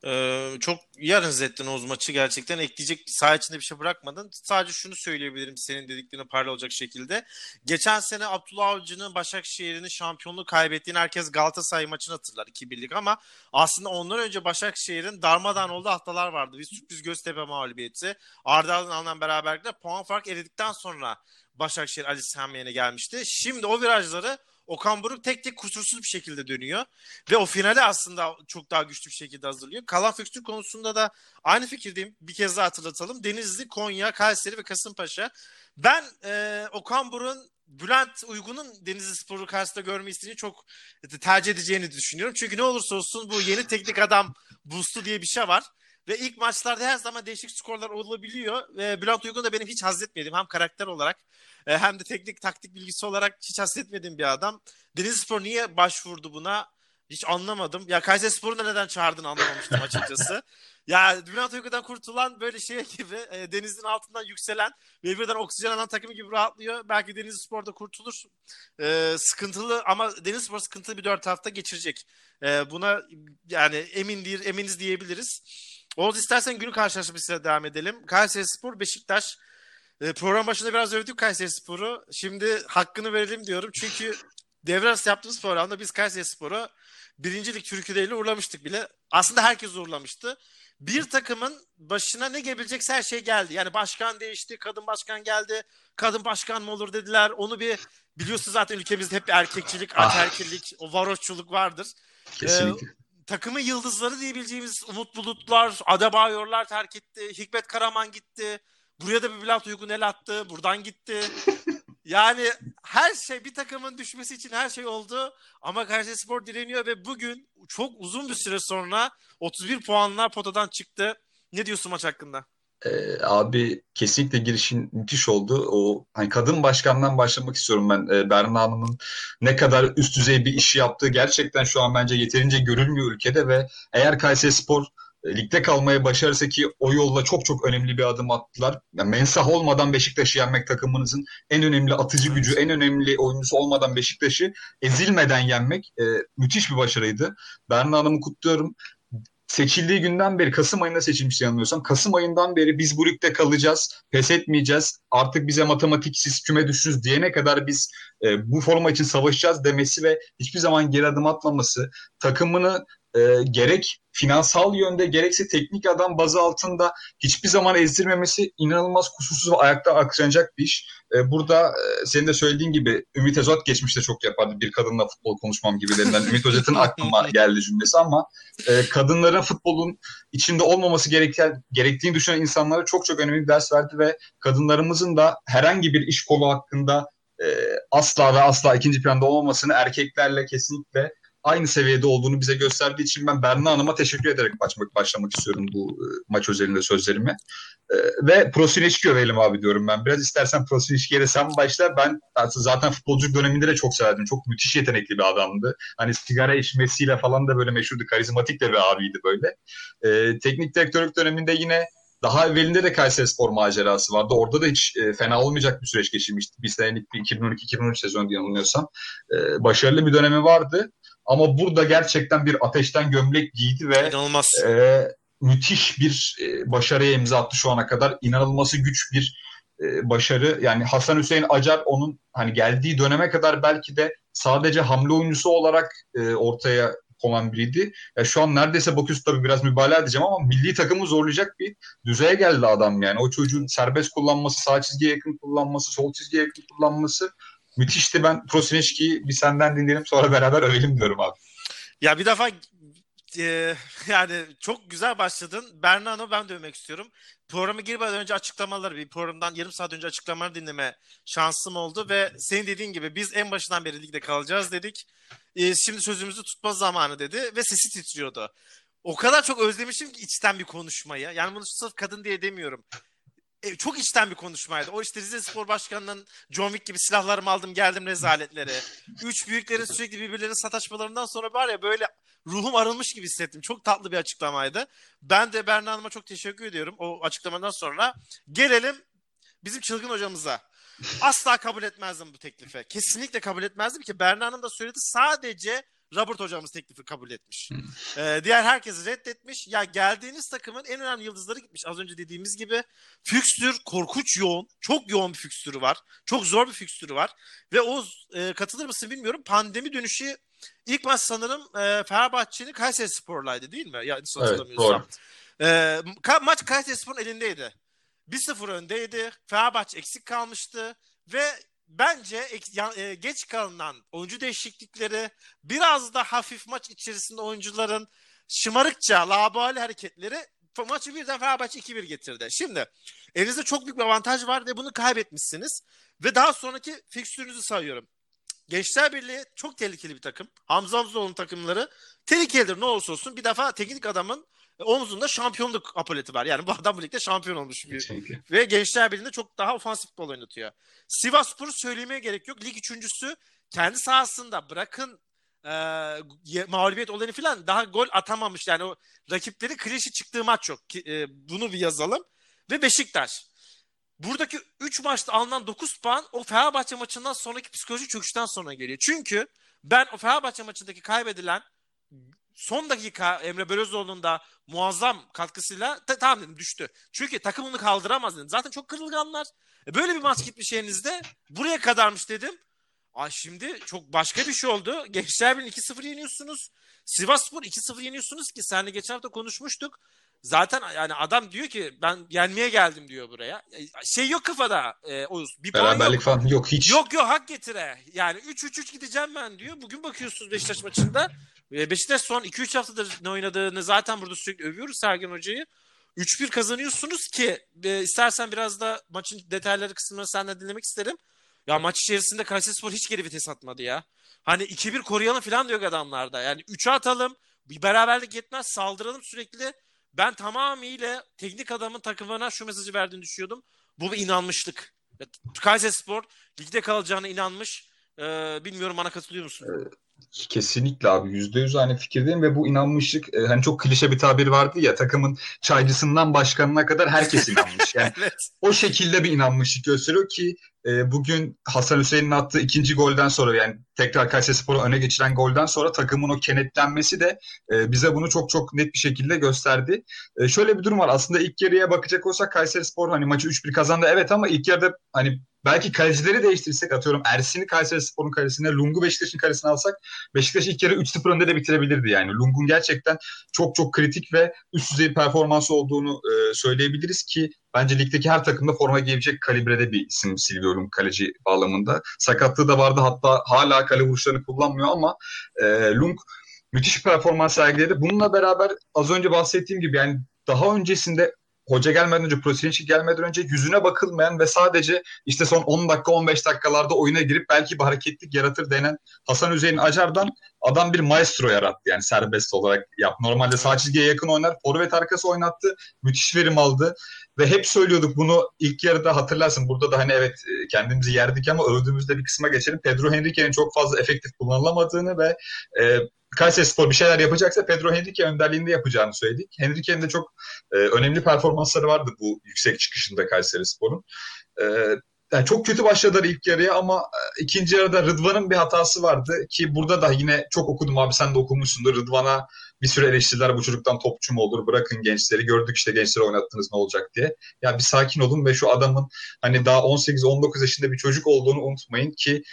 Ee, çok iyi analiz ettin Oğuz maçı gerçekten. Ekleyecek saha içinde bir şey bırakmadın. Sadece şunu söyleyebilirim senin dediklerine paralel olacak şekilde. Geçen sene Abdullah Avcı'nın Başakşehir'in şampiyonluğu kaybettiğini herkes Galatasaray maçını hatırlar 2-1'lik ama aslında ondan önce Başakşehir'in darmadağın olduğu haftalar vardı. Bir sürpriz Göztepe mağlubiyeti. Arda'dan alınan beraberlikle puan fark eridikten sonra Başakşehir Ali Sami Yen'e gelmişti. Şimdi o virajları Okan Buruk tek tek kusursuz bir şekilde dönüyor. Ve o finale aslında çok daha güçlü bir şekilde hazırlıyor. Kalan fikstür konusunda da aynı fikirdeyim. Bir kez daha hatırlatalım. Denizli, Konya, Kayseri ve Kasımpaşa. Ben e, Okan Buruk'un Bülent Uygun'un Denizli Spor'u karşısında görme isteğini çok tercih edeceğini düşünüyorum. Çünkü ne olursa olsun bu yeni teknik adam boost'u diye bir şey var. Ve ilk maçlarda her zaman değişik skorlar olabiliyor. Ve Bülent Uygun da benim hiç haz etmediğim hem karakter olarak e, hem de teknik taktik bilgisi olarak hiç haz etmediğim bir adam. Denizli Spor niye başvurdu buna? Hiç anlamadım. Ya Kayseri Spor'u da neden çağırdığını anlamamıştım açıkçası. ya Bülent Uygun'dan kurtulan böyle şey gibi e, denizin altından yükselen ve birden oksijen alan takımı gibi rahatlıyor. Belki Denizli Spor'da kurtulur. E, sıkıntılı ama Denizli Spor sıkıntılı bir dört hafta geçirecek. E, buna yani emin değil, eminiz diyebiliriz. Oğuz istersen günü karşılaşmasıyla devam edelim. Kayseri Spor, Beşiktaş. E, program başında biraz övdük Kayseri Spor'u. Şimdi hakkını verelim diyorum. Çünkü devre arası yaptığımız programda biz Kayseri Spor'u birincilik Türkiye'de ile uğurlamıştık bile. Aslında herkes uğurlamıştı. Bir takımın başına ne gelebilecekse her şey geldi. Yani başkan değişti, kadın başkan geldi. Kadın başkan mı olur dediler. Onu bir biliyorsunuz zaten ülkemizde hep erkekçilik,
Ah.
ataerkillik, o varoşçuluk vardır.
Kesinlikle.
Takımın yıldızları diyebileceğimiz Umut Bulutlar, Adebayorlar terk etti. Hikmet Karaman gitti. Buraya da bir Bülent Uygun el attı. Buradan gitti. Yani her şey bir takımın düşmesi için her şey oldu ama Kayserispor direniyor ve bugün çok uzun bir süre sonra 31 puanla potadan çıktı. Ne diyorsun maç hakkında?
Ee, abi kesinlikle girişin müthiş oldu. O hani kadın başkandan başlamak istiyorum ben. Ee, Berna Hanım'ın ne kadar üst düzey bir işi yaptığı gerçekten şu an bence yeterince görülmüyor ülkede ve eğer Kayserispor e, ligde kalmaya başarırsa ki o yolla çok çok önemli bir adım attılar. Yani mensah olmadan Beşiktaş'ı yenmek takımınızın en önemli atıcı gücü, en önemli oyuncusu olmadan Beşiktaş'ı ezilmeden yenmek e, müthiş bir başarıydı. Berna Hanım'ı kutluyorum seçildiği günden beri Kasım ayında seçilmiş yanılmıyorsam Kasım ayından beri biz bu ligde kalacağız, pes etmeyeceğiz. Artık bize matematiksiz küme düşürüz diyene kadar biz e, bu forma için savaşacağız demesi ve hiçbir zaman geri adım atmaması, takımını e, gerek finansal yönde gerekse teknik adam bazı altında hiçbir zaman ezdirmemesi inanılmaz kusursuz ve ayakta alkışlanacak bir iş. E, burada e, senin de söylediğin gibi Ümit Özat geçmişte çok yapardı bir kadınla futbol konuşmam gibilerinden. Ümit Özat'ın aklıma geldi cümlesi ama e, kadınların futbolun içinde olmaması gereken gerektiğini düşünen insanlara çok çok önemli bir ders verdi ve kadınlarımızın da herhangi bir iş kolu hakkında e, asla ve asla ikinci planda olmamasını erkeklerle kesinlikle aynı seviyede olduğunu bize gösterdiği için ben Berna Hanım'a teşekkür ederek başlamak, başlamak istiyorum bu e, maç özelinde sözlerimi. E, ve Prosineşki övelim abi diyorum ben. Biraz istersen Prosineşki'ye sen başla. Ben zaten futbolculuk döneminde de çok severdim. Çok müthiş yetenekli bir adamdı. Hani sigara içmesiyle falan da böyle meşhurdu. Karizmatik de bir abiydi böyle. E, teknik direktörlük döneminde yine daha evvelinde de Kayseri Spor macerası vardı. Orada da hiç e, fena olmayacak bir süreç geçirmişti. Bir senelik bir 2012-2013 sezonu yanılmıyorsam. E, başarılı bir dönemi vardı. Ama burada gerçekten bir ateşten gömlek giydi ve
İnanılmaz.
e, müthiş bir e, başarıya imza attı şu ana kadar. İnanılması güç bir e, başarı. Yani Hasan Hüseyin Acar onun hani geldiği döneme kadar belki de sadece hamle oyuncusu olarak e, ortaya konan biriydi. Ya şu an neredeyse bakıyorsun tabii biraz mübalağa edeceğim ama milli takımı zorlayacak bir düzeye geldi adam yani. O çocuğun serbest kullanması, sağ çizgiye yakın kullanması, sol çizgiye yakın kullanması müthişti. Ben Prosineşki'yi bir senden dinleyelim sonra beraber övelim diyorum abi.
Ya bir defa e, yani çok güzel başladın. Berna'nı ben dövmek istiyorum. Programı girmeden önce açıklamaları, bir programdan yarım saat önce açıklamaları dinleme şansım oldu ve senin dediğin gibi biz en başından beri ligde kalacağız dedik. E, şimdi sözümüzü tutma zamanı dedi ve sesi titriyordu. O kadar çok özlemişim ki içten bir konuşmayı. Yani bunu sırf kadın diye demiyorum e, çok içten bir konuşmaydı. O işte Rize Spor Başkanı'nın John Wick gibi silahlarımı aldım geldim rezaletlere. Üç büyüklerin sürekli birbirlerinin sataşmalarından sonra var ya böyle ruhum arınmış gibi hissettim. Çok tatlı bir açıklamaydı. Ben de Berna Hanım'a çok teşekkür ediyorum o açıklamadan sonra. Gelelim bizim çılgın hocamıza. Asla kabul etmezdim bu teklife. Kesinlikle kabul etmezdim ki Berna Hanım da söyledi. Sadece Robert hocamız teklifi kabul etmiş. Ee, diğer herkesi reddetmiş. Ya geldiğiniz takımın en önemli yıldızları gitmiş. Az önce dediğimiz gibi fikstür korkunç yoğun. Çok yoğun bir fikstürü var. Çok zor bir fikstürü var. Ve o e, katılır mısın bilmiyorum. Pandemi dönüşü ilk maç sanırım e, Fenerbahçe'nin Kayseri Spor'laydı değil mi? Ya,
evet, doğru.
E, maç Kayseri Spor'un elindeydi. 1-0 öndeydi. Fenerbahçe eksik kalmıştı ve bence e, geç kalınan oyuncu değişiklikleri biraz da hafif maç içerisinde oyuncuların şımarıkça labali hareketleri maçı birden Fenerbahçe 2-1 getirdi. Şimdi elinizde çok büyük bir avantaj var ve bunu kaybetmişsiniz. Ve daha sonraki fikstürünüzü sayıyorum. Gençler Birliği çok tehlikeli bir takım. Hamza Hamzoğlu'nun takımları tehlikelidir ne olursa olsun. Bir defa teknik adamın omzunda şampiyonluk apoleti var. Yani bu adam bu ligde şampiyon olmuş bir. Çünkü. Ve Gençler Birliği'nde çok daha ofansif futbol oynatıyor. Sivas Spor'u söylemeye gerek yok. Lig üçüncüsü kendi sahasında bırakın e, mağlubiyet olanı falan daha gol atamamış. Yani o rakipleri klişi çıktığı maç yok. E, bunu bir yazalım. Ve Beşiktaş. Buradaki 3 maçta alınan 9 puan o Fenerbahçe maçından sonraki psikoloji çöküşten sonra geliyor. Çünkü ben o Fenerbahçe maçındaki kaybedilen son dakika Emre Belözoğlu'nun da muazzam katkısıyla ta- tamam dedim düştü. Çünkü takımını kaldıramaz dedim. Zaten çok kırılganlar. E böyle bir maç gitmiş elinizde. Buraya kadarmış dedim. Ay şimdi çok başka bir şey oldu. Gençler Birliği 2-0 yeniyorsunuz. Sivasspor 2-0 yeniyorsunuz ki seninle geçen hafta konuşmuştuk. Zaten yani adam diyor ki ben yenmeye geldim diyor buraya. E, şey yok kafada e, Oğuz. Bir
Beraberlik yok. falan yok hiç.
Yok yok hak getire. Yani 3-3-3 gideceğim ben diyor. Bugün bakıyorsunuz Beşiktaş maçında. Beşiktaş son 2-3 haftadır ne oynadığını zaten burada sürekli övüyoruz Sergen Hoca'yı. 3-1 kazanıyorsunuz ki e, istersen biraz da maçın detayları kısmını senden dinlemek isterim. Ya maç içerisinde Kayserispor hiç geri vites atmadı ya. Hani 2-1 koruyalım falan diyor adamlarda. Yani 3'e atalım. Bir beraberlik yetmez. Saldıralım sürekli. Ben tamamıyla teknik adamın takımına şu mesajı verdiğini düşünüyordum. Bu bir inanmışlık. Kayserispor ligde kalacağına inanmış. Ee, bilmiyorum bana katılıyor musun?
Kesinlikle abi yüzde yüz aynı fikirdeyim ve bu inanmışlık e, hani çok klişe bir tabir vardı ya takımın çaycısından başkanına kadar herkes inanmış. Yani
evet.
o şekilde bir inanmışlık gösteriyor ki e, bugün Hasan Hüseyin'in attığı ikinci golden sonra yani tekrar Kayserispor'u öne geçiren golden sonra takımın o kenetlenmesi de e, bize bunu çok çok net bir şekilde gösterdi. E, şöyle bir durum var aslında ilk yarıya bakacak olsak Kayserispor hani maçı 3-1 kazandı evet ama ilk yarıda hani belki kalecileri değiştirsek atıyorum Ersin'i Kayserispor'un kalesine, Lung'u Beşiktaş'ın kalesine alsak Beşiktaş ilk yarı 3-0 önde de bitirebilirdi yani. Lung'un gerçekten çok çok kritik ve üst düzey performansı olduğunu söyleyebiliriz ki bence ligdeki her takımda forma giyebilecek kalibrede bir isim Silvio Lung kaleci bağlamında. Sakatlığı da vardı hatta hala kale vuruşlarını kullanmıyor ama e, Lung müthiş performans sergiledi. Bununla beraber az önce bahsettiğim gibi yani daha öncesinde hoca gelmeden önce, Prosinci gelmeden önce yüzüne bakılmayan ve sadece işte son 10 dakika 15 dakikalarda oyuna girip belki bir hareketlik yaratır denen Hasan Hüseyin Acar'dan adam bir maestro yarattı yani serbest olarak yap. Normalde sağ çizgiye yakın oynar, forvet arkası oynattı, müthiş verim aldı ve hep söylüyorduk bunu ilk yarıda hatırlarsın. Burada da hani evet e, kendimizi yerdik ama övdüğümüzde bir kısma geçelim. Pedro Henrique'nin çok fazla efektif kullanılamadığını ve e, Kayseri Spor bir şeyler yapacaksa Pedro Henrique önderliğinde yapacağını söyledik. Henrique'nin de çok e, önemli performansları vardı bu yüksek çıkışında Kayseri Spor'un. E, yani çok kötü başladılar ilk yarıya ama e, ikinci yarıda Rıdvan'ın bir hatası vardı ki burada da yine çok okudum abi sen de okumuşsundur. Rıdvan'a bir sürü eleştiriler bu çocuktan topçu mu olur bırakın gençleri gördük işte gençleri oynattınız ne olacak diye. Ya bir sakin olun ve şu adamın hani daha 18-19 yaşında bir çocuk olduğunu unutmayın ki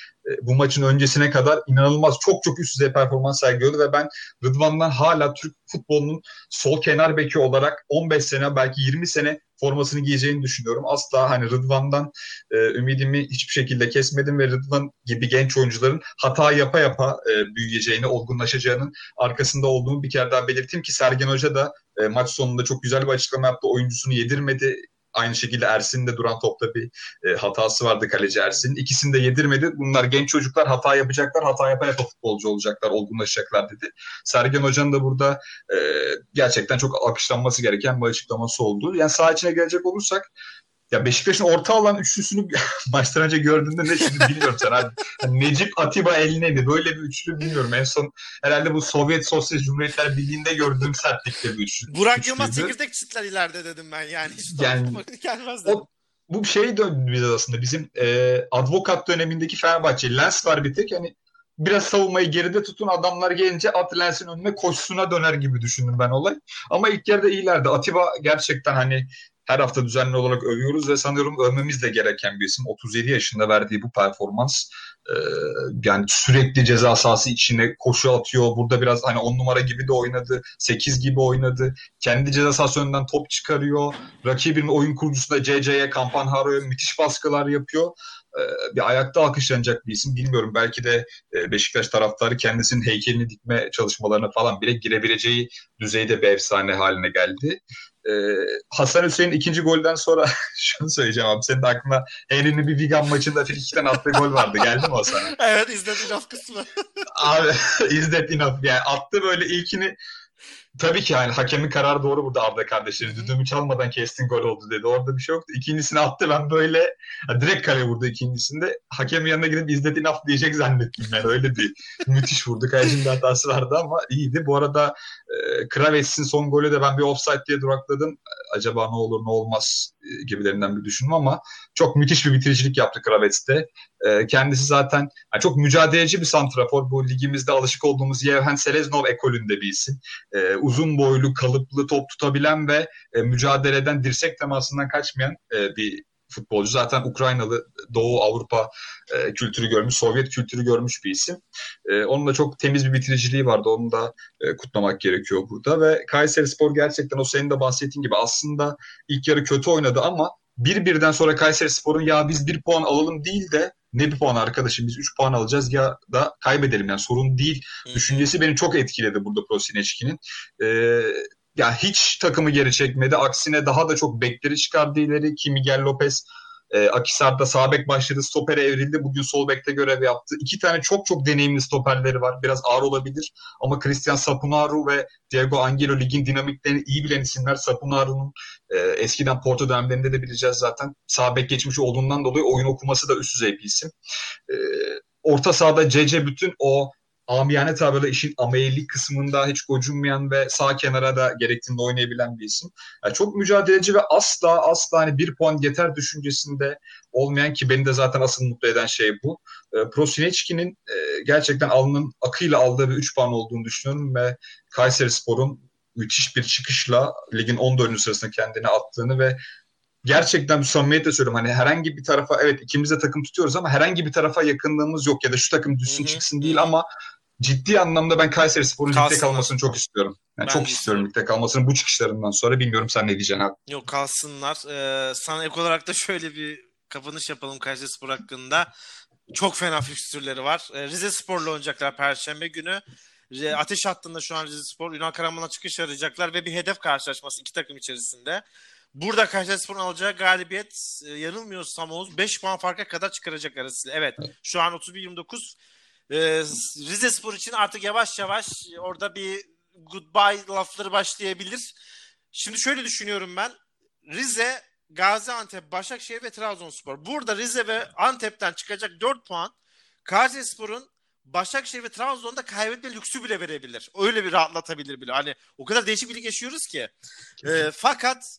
bu maçın öncesine kadar inanılmaz çok çok üst düzey performans sergiliyordu ve ben Rıdvan'dan hala Türk futbolunun sol kenar beki olarak 15 sene belki 20 sene formasını giyeceğini düşünüyorum. Asla hani Rıdvan'dan e, ümidimi hiçbir şekilde kesmedim ve Rıdvan gibi genç oyuncuların hata yapa yapa e, büyüyeceğini, olgunlaşacağının arkasında olduğumu bir kere daha belirteyim ki Sergen Hoca da e, maç sonunda çok güzel bir açıklama yaptı. Oyuncusunu yedirmedi. Aynı şekilde Ersin'in de duran topta bir e, hatası vardı kaleci Ersin. İkisini de yedirmedi. Bunlar genç çocuklar hata yapacaklar. Hata yapa yapa futbolcu olacaklar, olgunlaşacaklar dedi. Sergen Hoca'nın da burada e, gerçekten çok alkışlanması gereken bir açıklaması oldu. Yani saha içine gelecek olursak ya Beşiktaş'ın orta alan üçlüsünü baştan önce gördüğümde ne şimdi bilmiyorum sen abi. Yani Necip Atiba Elneni böyle bir üçlü bilmiyorum. En son herhalde bu Sovyet Sosyalist Cumhuriyetler Birliği'nde gördüğüm sertlikte bir üçlü.
Burak Yılmaz çekirdek çitler ileride dedim ben yani. Hiç yani, gelmez dedim. O,
bu şey döndü biz aslında bizim e, advokat dönemindeki Fenerbahçe. Lens var bir tek hani biraz savunmayı geride tutun adamlar gelince at Lens'in önüne koşusuna döner gibi düşündüm ben olay. Ama ilk yarıda iyilerdi. Atiba gerçekten hani her hafta düzenli olarak övüyoruz ve sanıyorum övmemiz de gereken bir isim. 37 yaşında verdiği bu performans e, yani sürekli ceza sahası içine koşu atıyor. Burada biraz hani 10 numara gibi de oynadı. 8 gibi oynadı. Kendi ceza sahası önünden top çıkarıyor. Rakibin oyun kurucusunda CC'ye Kampanharo'ya müthiş baskılar yapıyor bir ayakta alkışlanacak bir isim. Bilmiyorum belki de Beşiktaş taraftarı kendisinin heykelini dikme çalışmalarına falan bile girebileceği düzeyde bir efsane haline geldi. Ee, Hasan Hüseyin ikinci golden sonra şunu söyleyeceğim abi. Senin de aklına Henry'nin bir Wigan maçında frikikten attığı gol vardı. Geldi mi o sana?
evet izledim enough kısmı.
abi izledim enough. Yani attı böyle ilkini Tabii ki yani hakemin kararı doğru burada Arda kardeşleri. Düdüğümü çalmadan kestin gol oldu dedi. Orada bir şey yoktu. İkincisini attı ben böyle direkt kale vurdu ikincisinde. Hakemin yanına gidip izledin af diyecek zannettim ben. Öyle bir müthiş vurdu. Kalecinin hatası vardı ama iyiydi. Bu arada e, Kravets'in son golü de ben bir offside diye durakladım. Acaba ne olur ne olmaz e, gibilerinden bir düşündüm ama çok müthiş bir bitiricilik yaptı Kravets'te. E, kendisi zaten yani çok mücadeleci bir santrafor. Bu ligimizde alışık olduğumuz Yevhen Seleznov ekolünde bir isim. E, uzun boylu, kalıplı top tutabilen ve e, mücadeleden dirsek temasından kaçmayan e, bir futbolcu. Zaten Ukraynalı Doğu Avrupa e, kültürü görmüş, Sovyet kültürü görmüş bir isim. E, onun da çok temiz bir bitiriciliği vardı. Onu da e, kutlamak gerekiyor burada. Ve Kayseri Spor gerçekten o senin de bahsettiğin gibi aslında ilk yarı kötü oynadı ama bir birden sonra Kayseri Spor'un ya biz bir puan alalım değil de ne bir puan arkadaşım biz 3 puan alacağız ya da kaybedelim yani sorun değil. Düşüncesi beni çok etkiledi burada Prosineçki'nin. Ee, ya hiç takımı geri çekmedi. Aksine daha da çok bekleri çıkardı ileri ki Miguel Lopez E, Akisar'da sağ bek başladı. Stopere evrildi. Bugün sol bekte görev yaptı. İki tane çok çok deneyimli stoperleri var. Biraz ağır olabilir. Ama Christian Sapunaru ve Diego Angelo ligin dinamiklerini iyi bilen isimler. Sapunaru'nun e, eskiden Porto dönemlerinde de bileceğiz zaten. Sağ bek geçmişi olduğundan dolayı oyun okuması da üst düzey bir isim. E, orta sahada CC bütün o amiyane tabirle işin amelilik kısmında hiç gocunmayan ve sağ kenara da gerektiğinde oynayabilen bir isim. Yani çok mücadeleci ve asla asla hani bir puan yeter düşüncesinde olmayan ki beni de zaten asıl mutlu eden şey bu. E, Prosineçki'nin e, gerçekten alnının akıyla aldığı bir 3 puan olduğunu düşünüyorum ve Kayseri Spor'un müthiş bir çıkışla ligin 14. sırasına kendini attığını ve gerçekten bir samimiyetle söylüyorum. Hani herhangi bir tarafa evet ikimiz de takım tutuyoruz ama herhangi bir tarafa yakınlığımız yok ya da şu takım düşsün
Hı hı.
çıksın değil ama ciddi anlamda ben Kayseri Spor'un ligde kalmasını çok istiyorum. Yani
Ben
çok istiyorum ligde kalmasını bu çıkışlarından sonra. Bilmiyorum sen ne diyeceksin abi.
Yok kalsınlar. Ee, sana ek olarak da şöyle bir kapanış yapalım Kayseri Spor hakkında. Çok fena fikstürleri var. Ee, Rize Spor'la oynayacaklar Perşembe günü. Ateş hattında şu an Rize Spor. Ünal Karaman'a çıkış arayacaklar ve bir hedef karşılaşması iki takım içerisinde. Burada Kayseri Spor'un alacağı galibiyet e, yanılmıyorsam Oğuz 5 puan farka kadar çıkaracak arasıyla. Evet şu an 31-29. Ee, Rize Spor için artık yavaş yavaş orada bir goodbye lafları başlayabilir. Şimdi şöyle düşünüyorum ben. Rize, Gaziantep, Başakşehir ve Trabzonspor. Burada Rize ve Antep'ten çıkacak 4 puan Kayserispor'un Başakşehir ve Trabzon'da kaybetme lüksü bile verebilir. Öyle bir rahatlatabilir bile. Hani o kadar değişik bir lig yaşıyoruz ki. Ee, fakat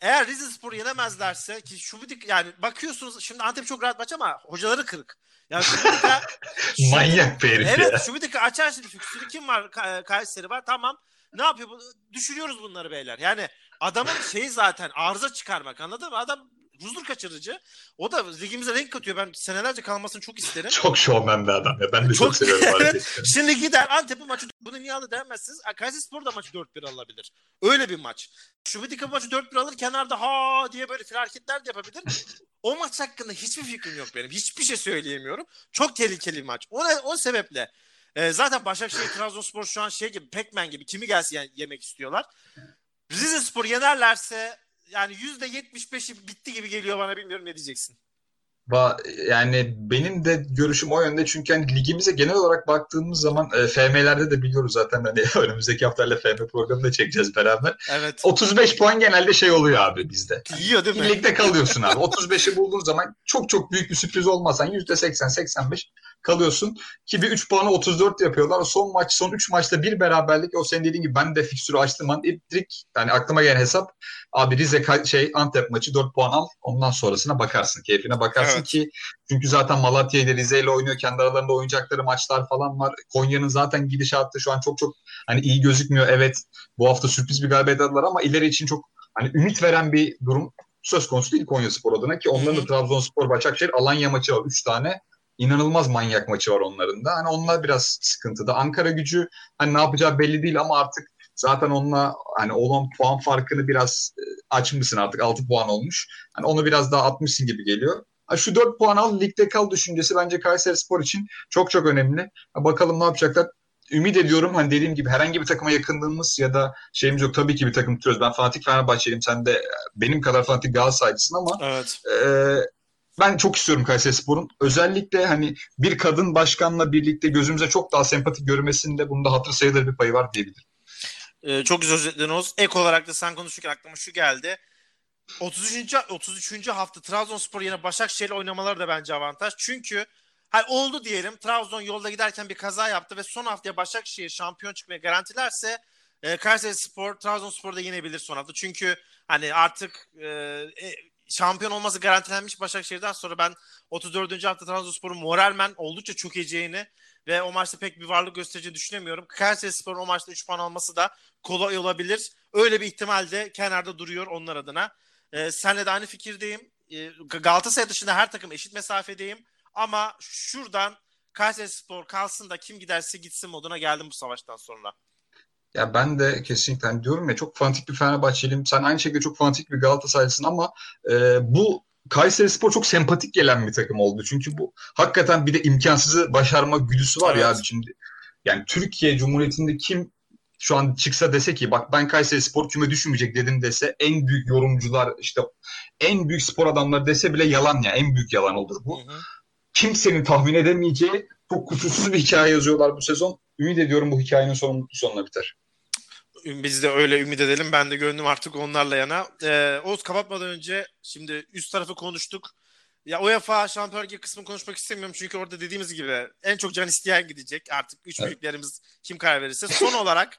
eğer Rize Spor'u yenemezlerse ki şu bir dik- yani bakıyorsunuz şimdi Antep çok rahat maç ama hocaları kırık. Yani şu bir dakika-
Manyak bir herif
Evet
ya.
şu bir dakika açar şimdi fikstürü kim var? Ka- Kayseri var tamam. Ne yapıyor? Düşürüyoruz bunları beyler. Yani adamın şeyi zaten arıza çıkarmak anladın mı? Adam huzur kaçırıcı. O da ligimize renk katıyor. Ben senelerce kalmasını çok isterim.
Çok şovmen bir adam ya. Ben de çok,
Çok-
seviyorum
Evet. Şimdi gider Antep'in maçı bunu niye alır demezsiniz. Kayserispor da maçı 4-1 alabilir. Öyle bir maç. Şubitika maçı 4-1 alır kenarda ha diye böyle fil hareketler de yapabilir. O maç hakkında hiçbir fikrim yok benim. Hiçbir şey söyleyemiyorum. Çok tehlikeli bir maç. O, o sebeple e, zaten Başakşehir Trabzonspor şu an şey gibi Pac-Man gibi kimi gelsin yani yemek istiyorlar. Rize Spor yenerlerse yani %75'i bitti gibi geliyor bana bilmiyorum ne diyeceksin.
Va- Yani benim de görüşüm o yönde çünkü hani ligimize genel olarak baktığımız zaman e, FM'lerde de biliyoruz zaten hani önümüzdeki haftalarla FM programı da çekeceğiz beraber.
Evet.
35 puan genelde şey oluyor abi bizde.
Yiyor değil mi?
Ligde kalıyorsun abi. 35'i bulduğun zaman çok çok büyük bir sürpriz olmasan %80-85 kalıyorsun. Ki bir 3 puanı 34 yapıyorlar. Son maç, son 3 maçta bir beraberlik. O senin dediğin gibi ben de fikstürü açtım an direkt yani aklıma gelen hesap abi Rize şey Antep maçı 4 puan al. Ondan sonrasına bakarsın. Keyfine bakarsın
Evet.
ki çünkü zaten Malatya ile Rize ile oynuyor. Kendi aralarında oynayacakları maçlar falan var. Konya'nın zaten gidişatı şu an çok çok hani iyi gözükmüyor. Evet bu hafta sürpriz bir galibiyet aldılar ama ileri için çok hani ümit veren bir durum söz konusu değil Konya Spor adına ki onların da. Trabzonspor, Başakşehir, Alanya maçı var 3 tane. İnanılmaz manyak maçı var onların da. Hani onlar biraz sıkıntıda. Ankara gücü hani ne yapacağı belli değil ama artık zaten onunla hani olan puan farkını biraz e, açmışsın artık 6 puan olmuş. Hani onu biraz daha atmışsın gibi geliyor. Şu 4 puan al ligde kal düşüncesi bence Kayseri Spor için çok çok önemli. Bakalım ne yapacaklar. Ümit ediyorum hani dediğim gibi herhangi bir takıma yakınlığımız ya da şeyimiz yok. Tabii ki bir takım tutuyoruz. Ben fanatik Fenerbahçeliyim. Sen de e, benim kadar fanatik Galatasaraylısın ama
Evet.
ee, ben çok istiyorum Kayserispor'un. Özellikle hani bir kadın başkanla birlikte gözümüze çok daha sempatik görmesinde bunda hatır sayılır bir payı var diyebilirim.
Ee, çok güzel özetledin Oğuz. Ek olarak da sen konuşurken aklıma şu geldi. 33. 33. hafta Trabzonspor yine Başakşehir'le oynamaları da bence avantaj. Çünkü hani oldu diyelim Trabzon yolda giderken bir kaza yaptı ve son haftaya Başakşehir şampiyon çıkmaya garantilerse e, Kayserispor Trabzonspor'u da yenebilir son hafta. Çünkü hani artık e, e, şampiyon olması garantilenmiş Başakşehir'den sonra ben 34. hafta Trabzonspor'un moralmen oldukça çökeceğini ve o maçta pek bir varlık göstereceğini düşünemiyorum. Kayserispor'un o maçta 3 puan alması da kolay olabilir. Öyle bir ihtimal de kenarda duruyor onlar adına. Ee, senle de aynı fikirdeyim. Ee, Galatasaray dışında her takım eşit mesafedeyim. Ama şuradan Kayserispor kalsın da kim giderse gitsin moduna geldim bu savaştan sonra.
Ya ben de kesinlikle hani diyorum ya çok fanatik bir Fenerbahçeliyim. Sen aynı şekilde çok fanatik bir Galatasaraylısın ama e, bu Kayserispor çok sempatik gelen bir takım oldu. Çünkü bu hakikaten bir de imkansızı başarma güdüsü var ya
Evet.
abi şimdi. Yani Türkiye Cumhuriyeti'nde kim şu an çıksa dese ki bak ben Kayseri Spor küme düşmeyecek dedim dese en büyük yorumcular işte en büyük spor adamları dese bile yalan ya. En büyük yalan olur bu.
Hı hı.
Kimsenin tahmin edemeyeceği çok kusursuz bir hikaye yazıyorlar bu sezon. Ümit ediyorum bu hikayenin sonu mutlu sonuna biter.
Biz de öyle ümit edelim. Ben de gönlüm artık onlarla yana. Ee, Oğuz kapatmadan önce şimdi üst tarafı konuştuk. Ya UEFA Şampiyonlar Ligi kısmını konuşmak istemiyorum çünkü orada dediğimiz gibi en çok can isteyen gidecek. Artık üç
Evet.
büyüklerimiz kim karar verirse. Son olarak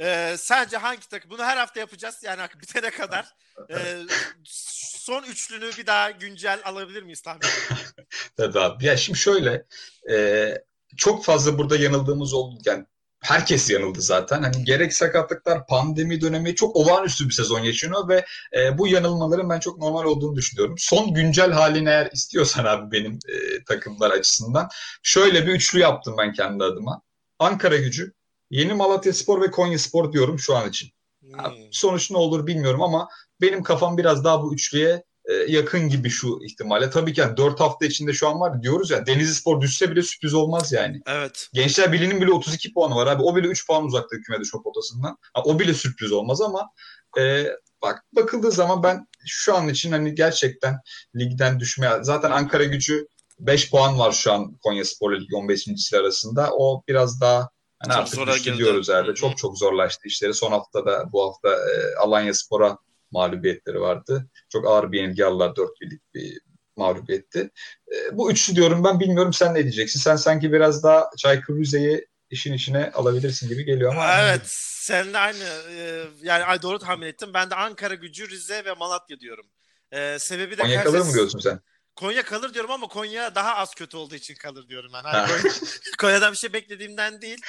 e, sence hangi takım? Bunu her hafta yapacağız yani bitene kadar. E, son üçlünü bir daha güncel alabilir miyiz tahmin?
Tabii abi. Ya şimdi şöyle e, çok fazla burada yanıldığımız oldu. Yani herkes yanıldı zaten. Hani gerek sakatlıklar, pandemi dönemi çok olağanüstü bir sezon yaşanıyor ve e, bu yanılmaların ben çok normal olduğunu düşünüyorum. Son güncel halini eğer istiyorsan abi benim e, takımlar açısından şöyle bir üçlü yaptım ben kendi adıma. Ankara Gücü, Yeni Malatya Spor ve Konya Spor diyorum şu an için.
Hmm.
Sonuç ne olur bilmiyorum ama benim kafam biraz daha bu üçlüye yakın gibi şu ihtimale. Tabii ki yani 4 hafta içinde şu an var diyoruz ya Denizli Spor düşse bile sürpriz olmaz yani.
Evet.
Gençler Birliği'nin bile 32 puanı var abi. O bile 3 puan uzakta küme düşme potasından. Ha, o bile sürpriz olmaz ama e, bak bakıldığı zaman ben şu an için hani gerçekten ligden düşmeye zaten Ankara Gücü 5 puan var şu an Konya Spor'la Lig 15. sıra arasında. O biraz daha hani
Çok
artık düştü
girdi.
diyoruz herhalde. Çok çok zorlaştı işleri. Son haftada bu hafta e, Alanya Spor'a mağlubiyetleri vardı. Çok ağır bir yenilgi aldılar. 4 birlik bir mağlubiyetti. E, bu üçlü diyorum ben bilmiyorum sen ne diyeceksin. Sen sanki biraz daha Çaykur Rize'yi işin içine alabilirsin gibi geliyor ama.
Evet. Seninle aynı. e, yani ay doğru tahmin ettim. Ben de Ankara Gücü, Rize ve Malatya diyorum. E, sebebi de
Konya kalır mı diyorsun sen?
Konya kalır diyorum ama Konya daha az kötü olduğu için kalır diyorum ben.
Ha.
Hani Konya- Konya'dan bir şey beklediğimden değil.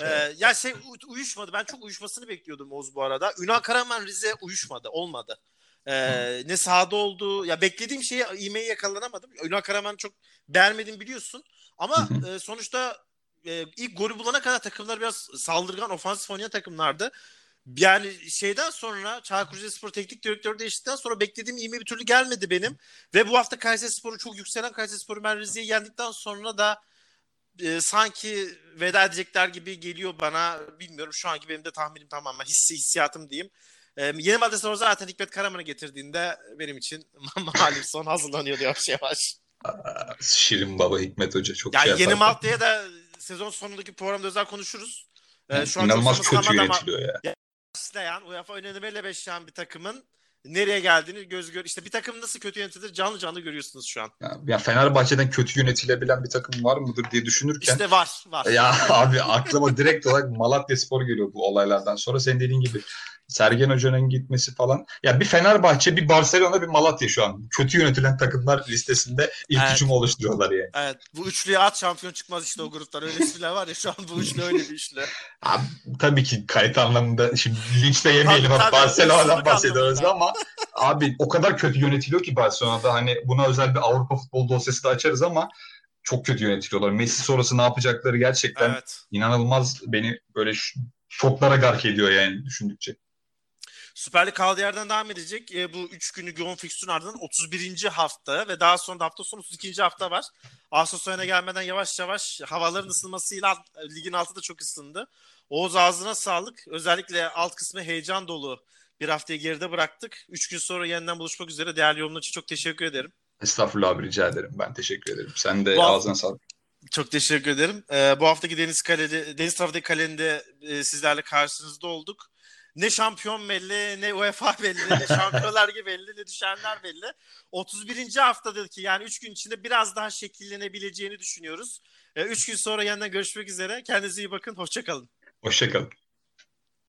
Ee, ya şey uyuşmadı. Ben çok uyuşmasını bekliyordum Oğuz bu arada. Ünal Karaman Rize uyuşmadı. Olmadı. Ee, ne sahada oldu. Ya beklediğim şeyi iğmeyi yakalanamadım. Ünal Karaman'ı çok beğenmedim biliyorsun. Ama e, sonuçta e, ilk golü bulana kadar takımlar biraz saldırgan, ofansif oynayan takımlardı. Yani şeyden sonra Çaykur Rizespor teknik direktörü değiştikten sonra beklediğim iğme bir türlü gelmedi benim. Ve bu hafta Kayserispor'u çok yükselen Kayserispor'u ben Rize'yi yendikten sonra da e, sanki veda edecekler gibi geliyor bana. Bilmiyorum şu anki benim de tahminim tamamen hissi hissiyatım diyeyim. E, yeni Malatya Spor zaten Hikmet Karaman'ı getirdiğinde benim için malum son hazırlanıyordu yavaş yavaş.
Şirin Baba Hikmet Hoca çok
Yani
şey
yeni
yapar.
Malatya'ya da sezon sonundaki programda özel konuşuruz. E,
Yani
şu an
inanılmaz
çok
kötü
somutlanmadı ama-
yönetiliyor ya.
Başlayan UEFA önermeyle beşleyen bir takımın nereye geldiğini göz gör. İşte bir takım nasıl kötü yönetilir canlı canlı görüyorsunuz şu an.
Ya, ya Fenerbahçe'den kötü yönetilebilen bir takım var mıdır diye düşünürken
İşte var var.
ya abi aklıma direkt olarak Malatya Spor geliyor bu olaylardan sonra. Senin dediğin gibi Sergen Hoca'nın gitmesi falan. Ya bir Fenerbahçe, bir Barcelona, bir Malatya şu an. Kötü yönetilen takımlar listesinde ilk
Evet.
üçümü oluşturuyorlar yani.
Evet bu üçlüye at şampiyon çıkmaz işte o gruplar. Öyle espriler var ya şu an bu üçlü öyle bir üçlü.
Abi, tabii ki kayıt anlamında şimdi linçte yemeyelim
Tabii, tabii.
Barcelona'dan bahsediyoruz ama abi o kadar kötü yönetiliyor ki Barcelona'da hani buna özel bir Avrupa futbol dosyası da açarız ama çok kötü yönetiliyorlar. Messi sonrası ne yapacakları gerçekten
Evet.
inanılmaz beni böyle şoklara gark ediyor yani düşündükçe.
Süper Lig kaldığı yerden devam edecek. E, bu 3 günlük yoğun fikstürün ardından 31. hafta ve daha sonra da hafta sonu 32. hafta var. Ağustos ayına gelmeden yavaş yavaş havaların ısınmasıyla alt- ligin altı da çok ısındı. Oğuz ağzına sağlık. Özellikle alt kısmı heyecan dolu bir haftayı geride bıraktık. 3 gün sonra yeniden buluşmak üzere. Değerli yorumlar için çok teşekkür ederim.
Estağfurullah abi rica ederim. Ben teşekkür ederim. Sen de
Bu-
ağzına sağlık.
Çok teşekkür ederim. Ee, bu haftaki Deniz Kaleli, Deniz taraftaki kalende e, sizlerle karşınızda olduk. Ne şampiyon belli, ne UEFA belli, ne şampiyonlar gibi belli, ne düşenler belli. 31. haftadaki yani 3 gün içinde biraz daha şekillenebileceğini düşünüyoruz. 3 gün sonra yeniden görüşmek üzere. Kendinize iyi bakın. Hoşçakalın.
Hoşçakalın.